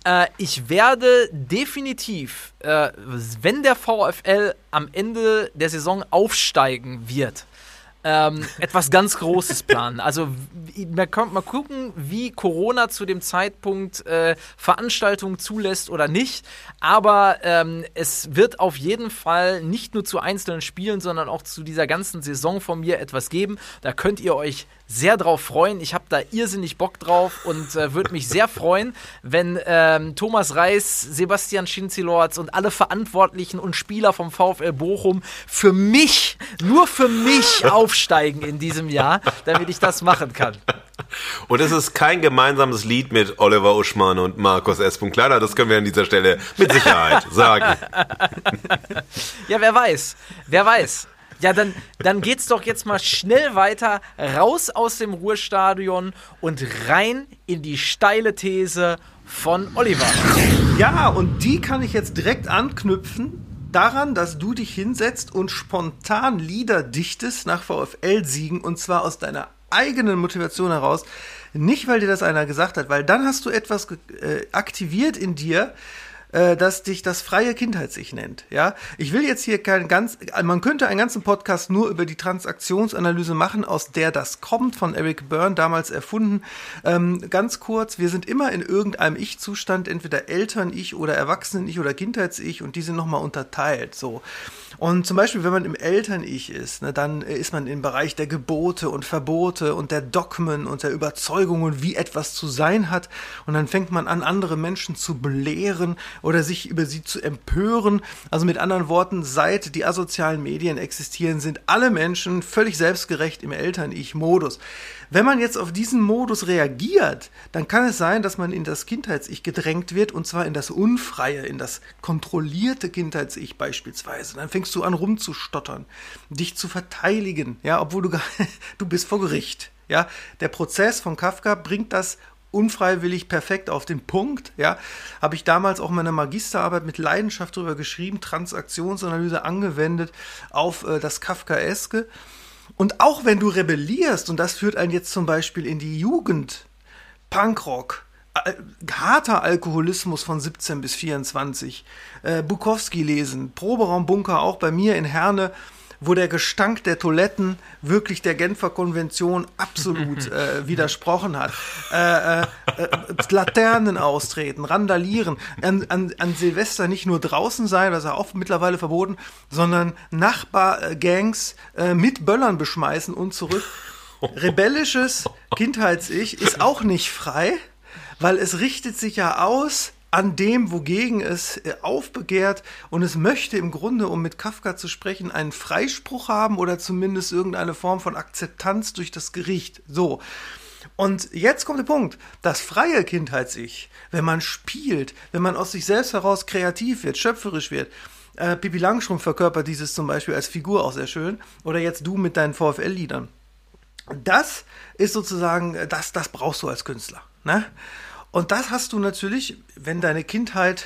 Äh, ich werde definitiv, äh, wenn der VfL am Ende der Saison aufsteigen wird, ähm, etwas ganz Großes planen. Also man kann mal gucken, wie Corona zu dem Zeitpunkt äh, Veranstaltungen zulässt oder nicht. Aber ähm, es wird auf jeden Fall nicht nur zu einzelnen Spielen, sondern auch zu dieser ganzen Saison von mir etwas geben. Da könnt ihr euch sehr drauf freuen. Ich habe da irrsinnig Bock drauf und äh, würde mich sehr freuen, wenn ähm, Thomas Reis, Sebastian Schinzilorz und alle Verantwortlichen und Spieler vom VfL Bochum für mich, nur für mich aufsteigen in diesem Jahr, damit ich das machen kann. Und es ist kein gemeinsames Lied mit Oliver Uschmann und Markus S. Kleiner, das können wir an dieser Stelle mit Sicherheit sagen. Ja, wer weiß, wer weiß. Ja, dann, dann geht's doch jetzt mal schnell weiter, raus aus dem Ruhrstadion und rein in die steile These von Oliver. Ja, und die kann ich jetzt direkt anknüpfen daran, dass du dich hinsetzt und spontan Lieder dichtest nach VfL-Siegen und zwar aus deiner eigenen Motivation heraus. Nicht, weil dir das einer gesagt hat, weil dann hast du etwas äh, aktiviert in dir, äh, dass dich das freie Kindheits-Ich nennt. Ja, ich will jetzt hier kein ganz, man könnte einen ganzen Podcast nur über die Transaktionsanalyse machen, aus der das kommt, von Eric Byrne damals erfunden. Ähm, ganz kurz, wir sind immer in irgendeinem Ich-Zustand, entweder Eltern-Ich oder Erwachsenen-Ich oder Kindheits-Ich und die sind nochmal unterteilt. So. Und zum Beispiel, wenn man im Eltern-Ich ist, ne, dann ist man im Bereich der Gebote und Verbote und der Dogmen und der Überzeugungen, wie etwas zu sein hat. Und dann fängt man an, andere Menschen zu belehren oder sich über sie zu empören. Also mit anderen Worten, seit die asozialen Medien existieren, sind alle Menschen völlig selbstgerecht im Eltern-Ich-Modus. Wenn man jetzt auf diesen Modus reagiert, dann kann es sein, dass man in das Kindheits-Ich gedrängt wird und zwar in das unfreie, in das kontrollierte Kindheits-Ich beispielsweise. Dann fängst du an rumzustottern, dich zu verteidigen, ja, obwohl du gar, du bist vor Gericht. Ja, der Prozess von Kafka bringt das unfreiwillig perfekt auf den Punkt. Ja, habe ich damals auch meine Magisterarbeit mit Leidenschaft darüber geschrieben, Transaktionsanalyse angewendet auf äh, das Kafkaeske. Und auch wenn du rebellierst, und das führt einen jetzt zum Beispiel in die Jugend, Punkrock, äh, harter Alkoholismus von 17 bis 24, äh, Bukowski lesen, Proberaumbunker auch bei mir in Herne, wo der Gestank der Toiletten wirklich der Genfer Konvention absolut äh, widersprochen hat. Äh, äh, äh, Laternen austreten, randalieren, an, an, an Silvester nicht nur draußen sein, das ist ja auch mittlerweile verboten, sondern Nachbargangs äh, mit Böllern beschmeißen und zurück. Rebellisches Kindheits-Ich ist auch nicht frei, weil es richtet sich ja aus an dem, wogegen es äh, aufbegehrt und es möchte im Grunde, um mit Kafka zu sprechen, einen Freispruch haben oder zumindest irgendeine Form von Akzeptanz durch das Gericht. So. Und jetzt kommt der Punkt. Das freie Kindheits-Ich, wenn man spielt, wenn man aus sich selbst heraus kreativ wird, schöpferisch wird, äh, Pippi Langstrumpf verkörpert dieses zum Beispiel als Figur auch sehr schön. Oder jetzt du mit deinen VfL-Liedern. Das ist sozusagen, äh, das, das brauchst du als Künstler. Ne? Und das hast du natürlich, wenn deine Kindheit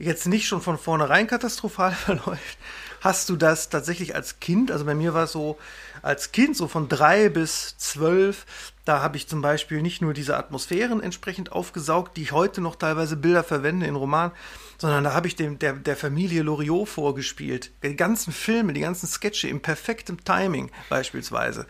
jetzt nicht schon von vornherein katastrophal verläuft, hast du das tatsächlich als Kind, also bei mir war es so, als Kind, so von drei bis zwölf, da habe ich zum Beispiel nicht nur diese Atmosphären entsprechend aufgesaugt, die ich heute noch teilweise Bilder verwende in Romanen, sondern da habe ich dem, der, der Familie Loriot vorgespielt. Die ganzen Filme, die ganzen Sketche im perfekten Timing beispielsweise.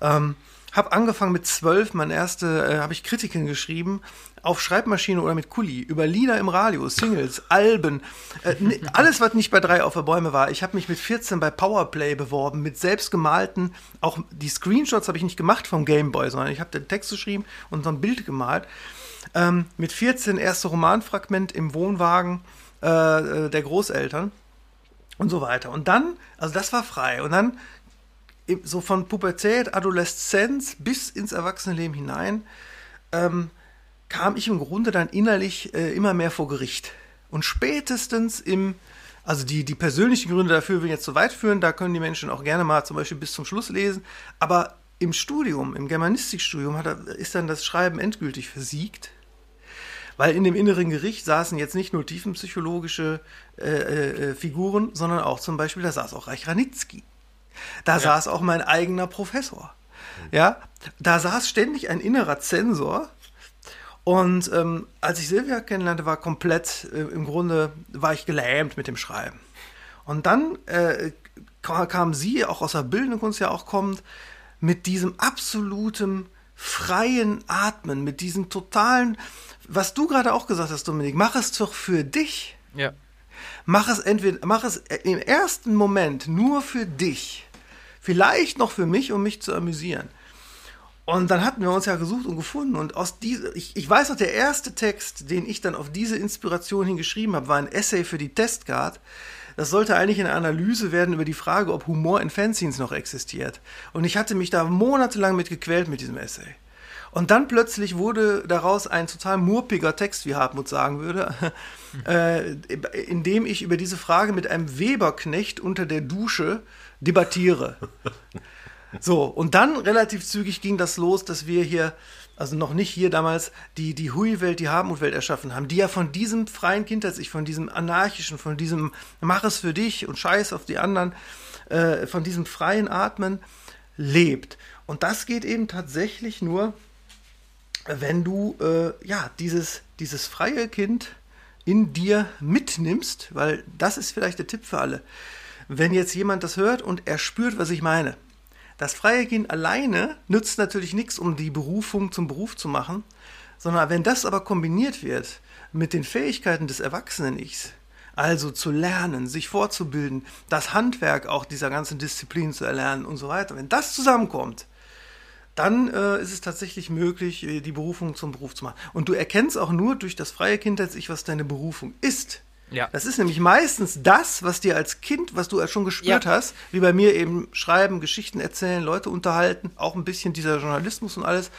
Ähm, habe angefangen mit zwölf, mein erste, äh, habe ich Kritiken geschrieben auf Schreibmaschine oder mit Kuli über Lieder im Radio, Singles, Alben, äh, alles, was nicht bei drei auf der Bäume war. Ich habe mich mit 14 bei Powerplay beworben, mit selbstgemalten, auch die Screenshots habe ich nicht gemacht vom Gameboy, sondern ich habe den Text geschrieben und so ein Bild gemalt. Ähm, mit 14 erste Romanfragment im Wohnwagen äh, äh, der Großeltern und so weiter. Und dann, also das war frei. Und dann so von Pubertät, Adoleszenz bis ins Erwachsenenleben hinein, ähm, kam ich im Grunde dann innerlich äh, immer mehr vor Gericht. Und spätestens im, also die, die persönlichen Gründe dafür will ich jetzt zu weit führen, da können die Menschen auch gerne mal zum Beispiel bis zum Schluss lesen, aber im Studium, im Germanistikstudium hat, ist dann das Schreiben endgültig versiegt, weil in dem inneren Gericht saßen jetzt nicht nur tiefenpsychologische äh, äh, Figuren, sondern auch zum Beispiel, da saß auch Reich Ranitzky. Da ja. saß auch mein eigener Professor. Ja, da saß ständig ein innerer Zensor, und ähm, als ich Silvia kennenlernte, war komplett, äh, im Grunde war ich gelähmt mit dem Schreiben. Und dann äh, kam sie, auch aus der bildenden Kunst ja auch kommt, mit diesem absoluten freien Atmen, mit diesem totalen, was du gerade auch gesagt hast, Dominik, mach es doch für dich. Ja. Mach es entweder, mach es im ersten Moment nur für dich. Vielleicht noch für mich, um mich zu amüsieren. Und dann hatten wir uns ja gesucht und gefunden. Und aus diese, ich, ich weiß noch, der erste Text, den ich dann auf diese Inspiration hingeschrieben habe, war ein Essay für die Testcard. Das sollte eigentlich eine Analyse werden über die Frage, ob Humor in Fanzines noch existiert. Und ich hatte mich da monatelang mit gequält mit diesem Essay. Und dann plötzlich wurde daraus ein total murpiger Text, wie Hartmut sagen würde, äh, in dem ich über diese Frage mit einem Weberknecht unter der Dusche debattiere. So, und dann relativ zügig ging das los, dass wir hier, also noch nicht hier damals, die, die Hui-Welt, die Habmut-Welt erschaffen haben, die ja von diesem freien Kindheits-Ich, von diesem anarchischen, von diesem Mach es für dich und Scheiß auf die anderen, äh, von diesem freien Atmen lebt. Und das geht eben tatsächlich nur, wenn du äh, ja dieses, dieses freie Kind in dir mitnimmst, weil das ist vielleicht der Tipp für alle. Wenn jetzt jemand das hört und er spürt, was ich meine, das freie Gehen alleine nützt natürlich nichts, um die Berufung zum Beruf zu machen, sondern wenn das aber kombiniert wird mit den Fähigkeiten des Erwachsenen-Ichs, also zu lernen, sich vorzubilden, das Handwerk auch dieser ganzen Disziplin zu erlernen und so weiter, wenn das zusammenkommt, dann äh, ist es tatsächlich möglich, äh, die Berufung zum Beruf zu machen. Und du erkennst auch nur durch das freie Kindheits-Ich, was deine Berufung ist. Ja. Das ist nämlich meistens das, was dir als Kind, was du schon gespürt Ja. hast, wie bei mir eben schreiben, Geschichten erzählen, Leute unterhalten, auch ein bisschen dieser Journalismus und alles.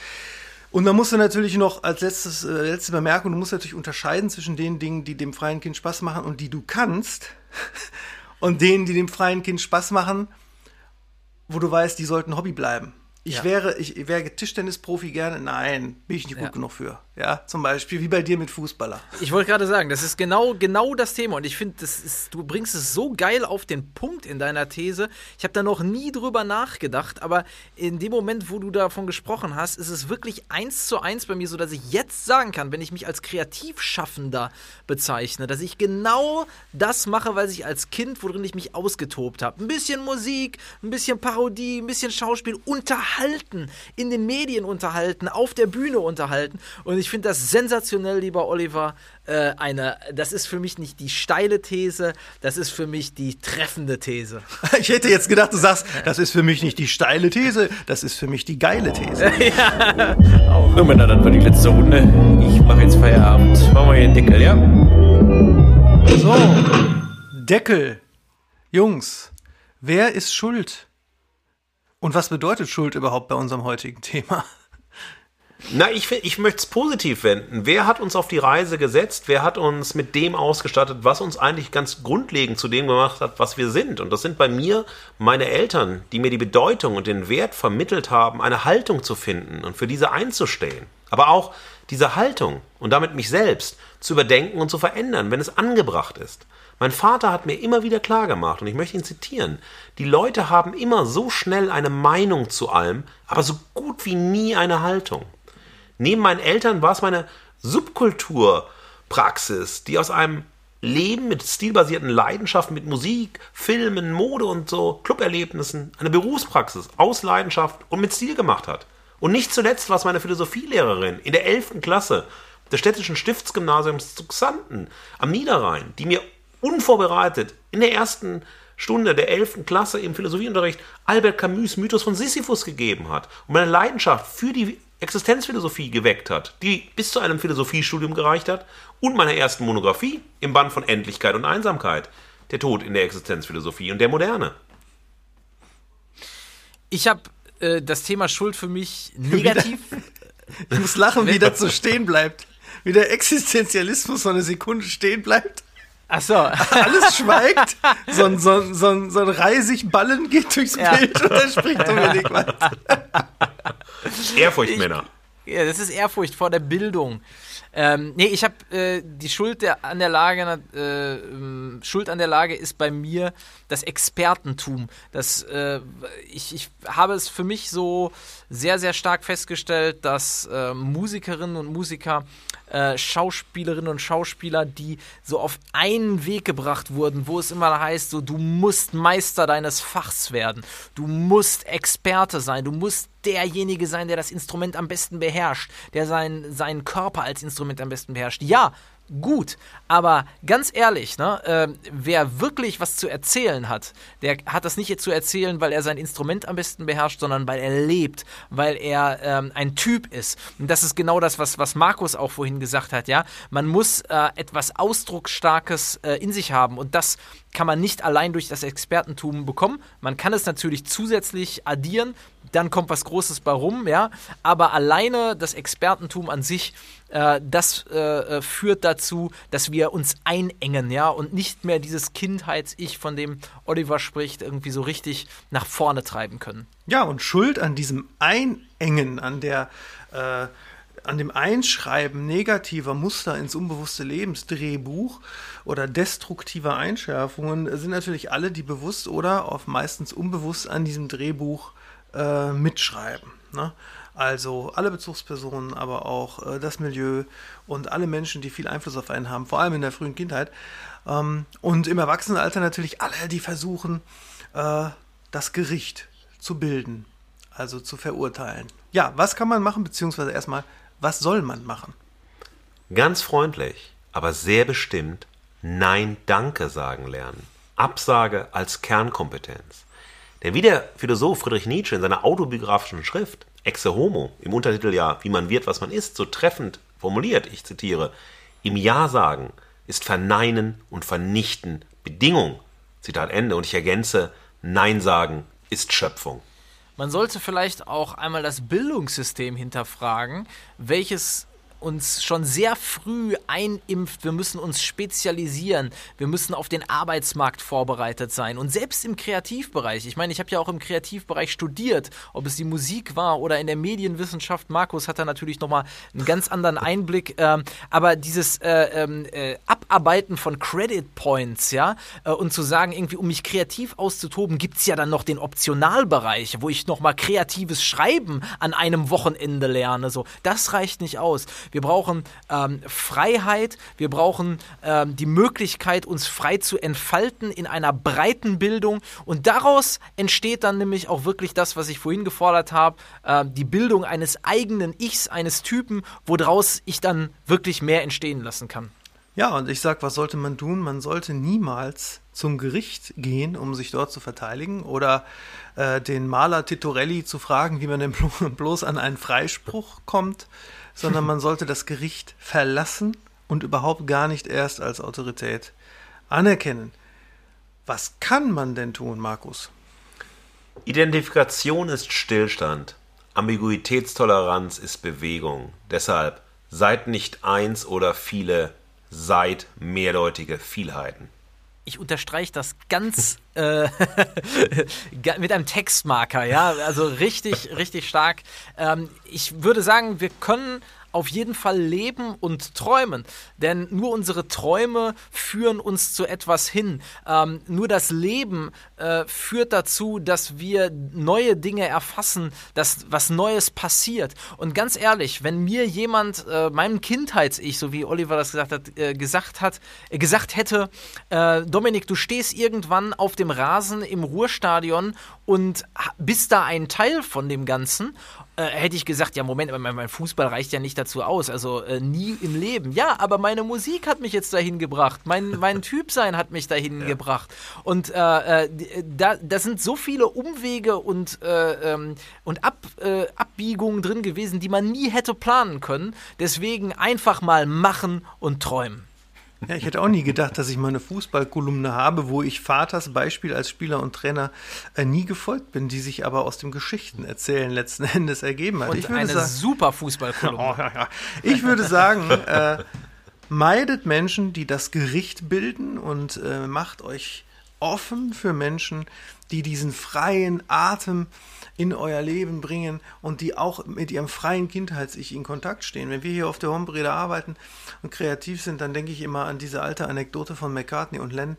Und dann musst du natürlich noch als letztes, äh, letzte Bemerkung, du musst natürlich unterscheiden zwischen den Dingen, die dem freien Kind Spaß machen und die du kannst, und denen, die dem freien Kind Spaß machen, wo du weißt, die sollten Hobby bleiben. Ich Ja. wäre, ich wäre Tischtennisprofi gerne. Nein, bin ich nicht gut genug für. Ja, zum Beispiel wie bei dir mit Fußballer. Ich wollte gerade sagen, das ist genau, genau das Thema. Und ich finde, du bringst es so geil auf den Punkt in deiner These. Ich habe da noch nie drüber nachgedacht, aber in dem Moment, wo du davon gesprochen hast, ist es wirklich eins zu eins bei mir so, dass ich jetzt sagen kann, wenn ich mich als Kreativschaffender bezeichne, dass ich genau das mache, was ich als Kind, worin ich mich ausgetobt habe. Ein bisschen Musik, ein bisschen Parodie, ein bisschen Schauspiel, unterhalten, in den Medien unterhalten, auf der Bühne unterhalten. Und ich finde das sensationell, lieber Oliver. Äh, eine, das ist für mich nicht die steile These, das ist für mich die treffende These. Ich hätte jetzt gedacht, du sagst, das ist für mich nicht die steile These, das ist für mich die geile These. So, Männer, dann war die letzte Runde. Ich mache jetzt Feierabend. Machen wir hier den Deckel, ja? So, Deckel. Jungs, wer ist schuld? Und was bedeutet Schuld überhaupt bei unserem heutigen Thema? Na, ich, ich möchte es positiv wenden. Wer hat uns auf die Reise gesetzt? Wer hat uns mit dem ausgestattet, was uns eigentlich ganz grundlegend zu dem gemacht hat, was wir sind? Und das sind bei mir meine Eltern, die mir die Bedeutung und den Wert vermittelt haben, eine Haltung zu finden und für diese einzustehen. Aber auch diese Haltung und damit mich selbst zu überdenken und zu verändern, wenn es angebracht ist. Mein Vater hat mir immer wieder klargemacht, und ich möchte ihn zitieren, die Leute haben immer so schnell eine Meinung zu allem, aber so gut wie nie eine Haltung. Neben meinen Eltern war es meine Subkulturpraxis, die aus einem Leben mit stilbasierten Leidenschaften, mit Musik, Filmen, Mode und so Cluberlebnissen, eine Berufspraxis aus Leidenschaft und mit Stil gemacht hat. Und nicht zuletzt war es meine Philosophielehrerin in der 11. Klasse des städtischen Stiftsgymnasiums zu Xanten am Niederrhein, die mir unvorbereitet in der ersten Stunde der 11. Klasse im Philosophieunterricht Albert Camus Mythos von Sisyphus gegeben hat und meine Leidenschaft für die Existenzphilosophie geweckt hat, die bis zu einem Philosophiestudium gereicht hat und meiner ersten Monographie im Band von Endlichkeit und Einsamkeit, der Tod in der Existenzphilosophie und der Moderne. Ich habe äh, das Thema Schuld für mich negativ. Ich muss lachen, wie das so stehen bleibt. Wie der Existenzialismus so eine Sekunde stehen bleibt. Achso. Alles schweigt. So ein, so ein, so ein, so ein Reisigballen geht durchs Ja. Bild und dann spricht Dominik weiter. Ehrfurcht, Männer. Ja, das ist Ehrfurcht vor der Bildung. Ähm, nee, ich habe äh, die Schuld der, an der Lage, äh, ähm, Schuld an der Lage ist bei mir das Expertentum. Das, äh, ich, ich habe es für mich so sehr, sehr stark festgestellt, dass äh, Musikerinnen und Musiker, äh, Schauspielerinnen und Schauspieler, die so auf einen Weg gebracht wurden, wo es immer heißt, so du musst Meister deines Fachs werden, du musst Experte sein, du musst derjenige sein, der das Instrument am besten beherrscht, der sein, seinen Körper als Instrument am besten beherrscht. Ja, gut, aber ganz ehrlich, ne, äh, wer wirklich was zu erzählen hat, der hat das nicht zu erzählen, weil er sein Instrument am besten beherrscht, sondern weil er lebt, weil er ähm, ein Typ ist. Und das ist genau das, was, was Markus auch vorhin gesagt hat, ja. Man muss äh, etwas Ausdrucksstarkes äh, in sich haben und das kann man nicht allein durch das Expertentum bekommen. Man kann es natürlich zusätzlich addieren, dann kommt was Großes bei rum, ja. Aber alleine das Expertentum an sich, äh, das äh, äh, führt dazu, dass wir uns einengen, ja, und nicht mehr dieses Kindheits-Ich, von dem Oliver spricht, irgendwie so richtig nach vorne treiben können. Ja, und Schuld an diesem Einengen, an der, äh, an dem Einschreiben negativer Muster ins unbewusste Lebensdrehbuch oder destruktiver Einschärfungen sind natürlich alle, die bewusst oder auf meistens unbewusst an diesem Drehbuch äh, mitschreiben. Ne? Also alle Bezugspersonen, aber auch äh, das Milieu und alle Menschen, die viel Einfluss auf einen haben, vor allem in der frühen Kindheit. Ähm, und im Erwachsenenalter natürlich alle, die versuchen, äh, das Gericht zu bilden, also zu verurteilen. Ja, was kann man machen, beziehungsweise erstmal, was soll man machen? Ganz freundlich, aber sehr bestimmt Nein, danke sagen lernen. Absage als Kernkompetenz. Denn wie der Philosoph Friedrich Nietzsche in seiner autobiografischen Schrift Exe Homo im Untertitel ja, wie man wird, was man ist, so treffend formuliert, ich zitiere, im Ja sagen ist Verneinen und Vernichten Bedingung. Zitat Ende. Und ich ergänze, Nein sagen ist Schöpfung. Man sollte vielleicht auch einmal das Bildungssystem hinterfragen, welches uns schon sehr früh einimpft, wir müssen uns spezialisieren, wir müssen auf den Arbeitsmarkt vorbereitet sein. Und selbst im Kreativbereich, ich meine, ich habe ja auch im Kreativbereich studiert, ob es die Musik war oder in der Medienwissenschaft. Markus hat da natürlich nochmal einen ganz anderen Einblick. Ähm, aber dieses äh, ähm, äh, Abarbeiten von Credit Points, ja, äh, und zu sagen, irgendwie, um mich kreativ auszutoben, gibt es ja dann noch den Optionalbereich, wo ich nochmal kreatives Schreiben an einem Wochenende lerne. So, das reicht nicht aus. Wir brauchen ähm, Freiheit, wir brauchen ähm, die Möglichkeit, uns frei zu entfalten in einer breiten Bildung. Und daraus entsteht dann nämlich auch wirklich das, was ich vorhin gefordert habe, äh, die Bildung eines eigenen Ichs, eines Typen, woraus ich dann wirklich mehr entstehen lassen kann. Ja, und ich sag, was sollte man tun? Man sollte niemals zum Gericht gehen, um sich dort zu verteidigen oder äh, den Maler Titorelli zu fragen, wie man denn bloß an einen Freispruch kommt sondern man sollte das Gericht verlassen und überhaupt gar nicht erst als Autorität anerkennen. Was kann man denn tun, Markus? Identifikation ist Stillstand. Ambiguitätstoleranz ist Bewegung. Deshalb seid nicht eins oder viele, seid mehrdeutige Vielheiten. Ich unterstreiche das ganz äh, mit einem Textmarker, ja, also richtig, richtig stark. Ähm, ich würde sagen, wir können auf jeden Fall leben und träumen. Denn nur unsere Träume führen uns zu etwas hin. Ähm, nur das Leben äh, führt dazu, dass wir neue Dinge erfassen, dass was Neues passiert. Und ganz ehrlich, wenn mir jemand, äh, meinem Kindheits-Ich, so wie Oliver das gesagt hat, äh, gesagt hat, äh, gesagt hätte, äh, Dominik, du stehst irgendwann auf dem Rasen im Ruhrstadion und bist da ein Teil von dem Ganzen äh, hätte ich gesagt, ja, Moment, mein, mein, Fußball reicht ja nicht dazu aus. Also äh, nie im Leben. Ja, aber meine Musik hat mich jetzt dahin gebracht. Mein, mein Typsein hat mich dahin ja. gebracht. Und äh, äh da, da sind so viele Umwege und, äh, ähm, und Ab, äh, Abbiegungen drin gewesen, die man nie hätte planen können. Deswegen einfach mal machen und träumen. Ja, ich hätte auch nie gedacht, dass ich mal eine Fußballkolumne habe, wo ich Vaters Beispiel als Spieler und Trainer äh, nie gefolgt bin, die sich aber aus dem Geschichtenerzählen letzten Endes ergeben hat. Und ich würde eine sagen, super Fußballkolumne. Oh, ja, ja. Ich würde sagen, äh, meidet Menschen, die das Gericht bilden und äh, macht euch offen für Menschen, die diesen freien Atem in euer Leben bringen und die auch mit ihrem freien Kindheits-Ich in Kontakt stehen. Wenn wir hier auf der Hombrede arbeiten und kreativ sind, dann denke ich immer an diese alte Anekdote von McCartney und Len,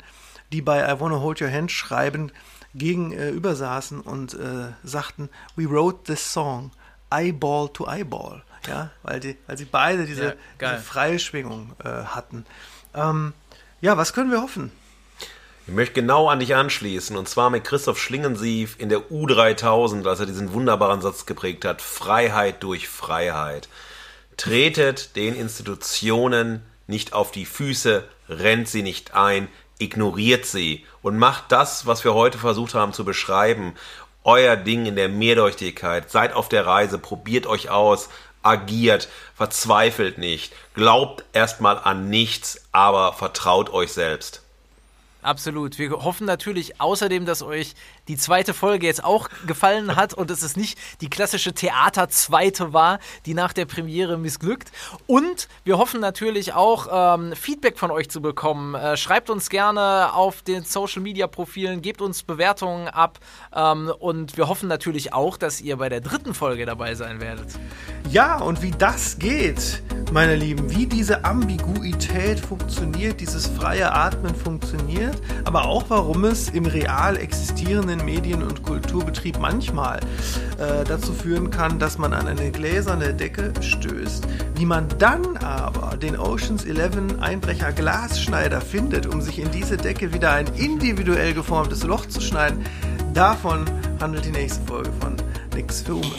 die bei I Wanna Hold Your Hand schreiben, gegenüber äh, saßen und äh, sagten, we wrote this song eyeball to eyeball, ja, weil, die, weil sie beide diese, ja, diese freie Schwingung äh, hatten. Ähm, ja, was können wir hoffen? Ich möchte genau an dich anschließen und zwar mit Christoph Schlingensief in der U3000, als er diesen wunderbaren Satz geprägt hat: Freiheit durch Freiheit. Tretet den Institutionen nicht auf die Füße, rennt sie nicht ein, ignoriert sie und macht das, was wir heute versucht haben zu beschreiben. Euer Ding in der Mehrdeutigkeit. Seid auf der Reise, probiert euch aus, agiert, verzweifelt nicht, glaubt erstmal an nichts, aber vertraut euch selbst. Absolut. Wir hoffen natürlich außerdem, dass euch die zweite Folge jetzt auch gefallen hat und es nicht die klassische Theater-Zweite war, die nach der Premiere missglückt. Und wir hoffen natürlich auch, ähm, Feedback von euch zu bekommen. Äh, schreibt uns gerne auf den Social-Media-Profilen, gebt uns Bewertungen ab ähm, und wir hoffen natürlich auch, dass ihr bei der dritten Folge dabei sein werdet. Ja, und wie das geht, meine Lieben, wie diese Ambiguität funktioniert, dieses freie Atmen funktioniert, aber auch warum es im real existierenden Medien- und Kulturbetrieb manchmal äh, dazu führen kann, dass man an eine gläserne Decke stößt. Wie man dann aber den Oceans 11 Einbrecher Glasschneider findet, um sich in diese Decke wieder ein individuell geformtes Loch zu schneiden, davon handelt die nächste Folge von Nix für Umme.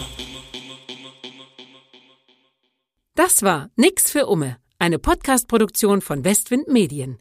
Das war Nix für Umme, eine Podcast-Produktion von Westwind Medien.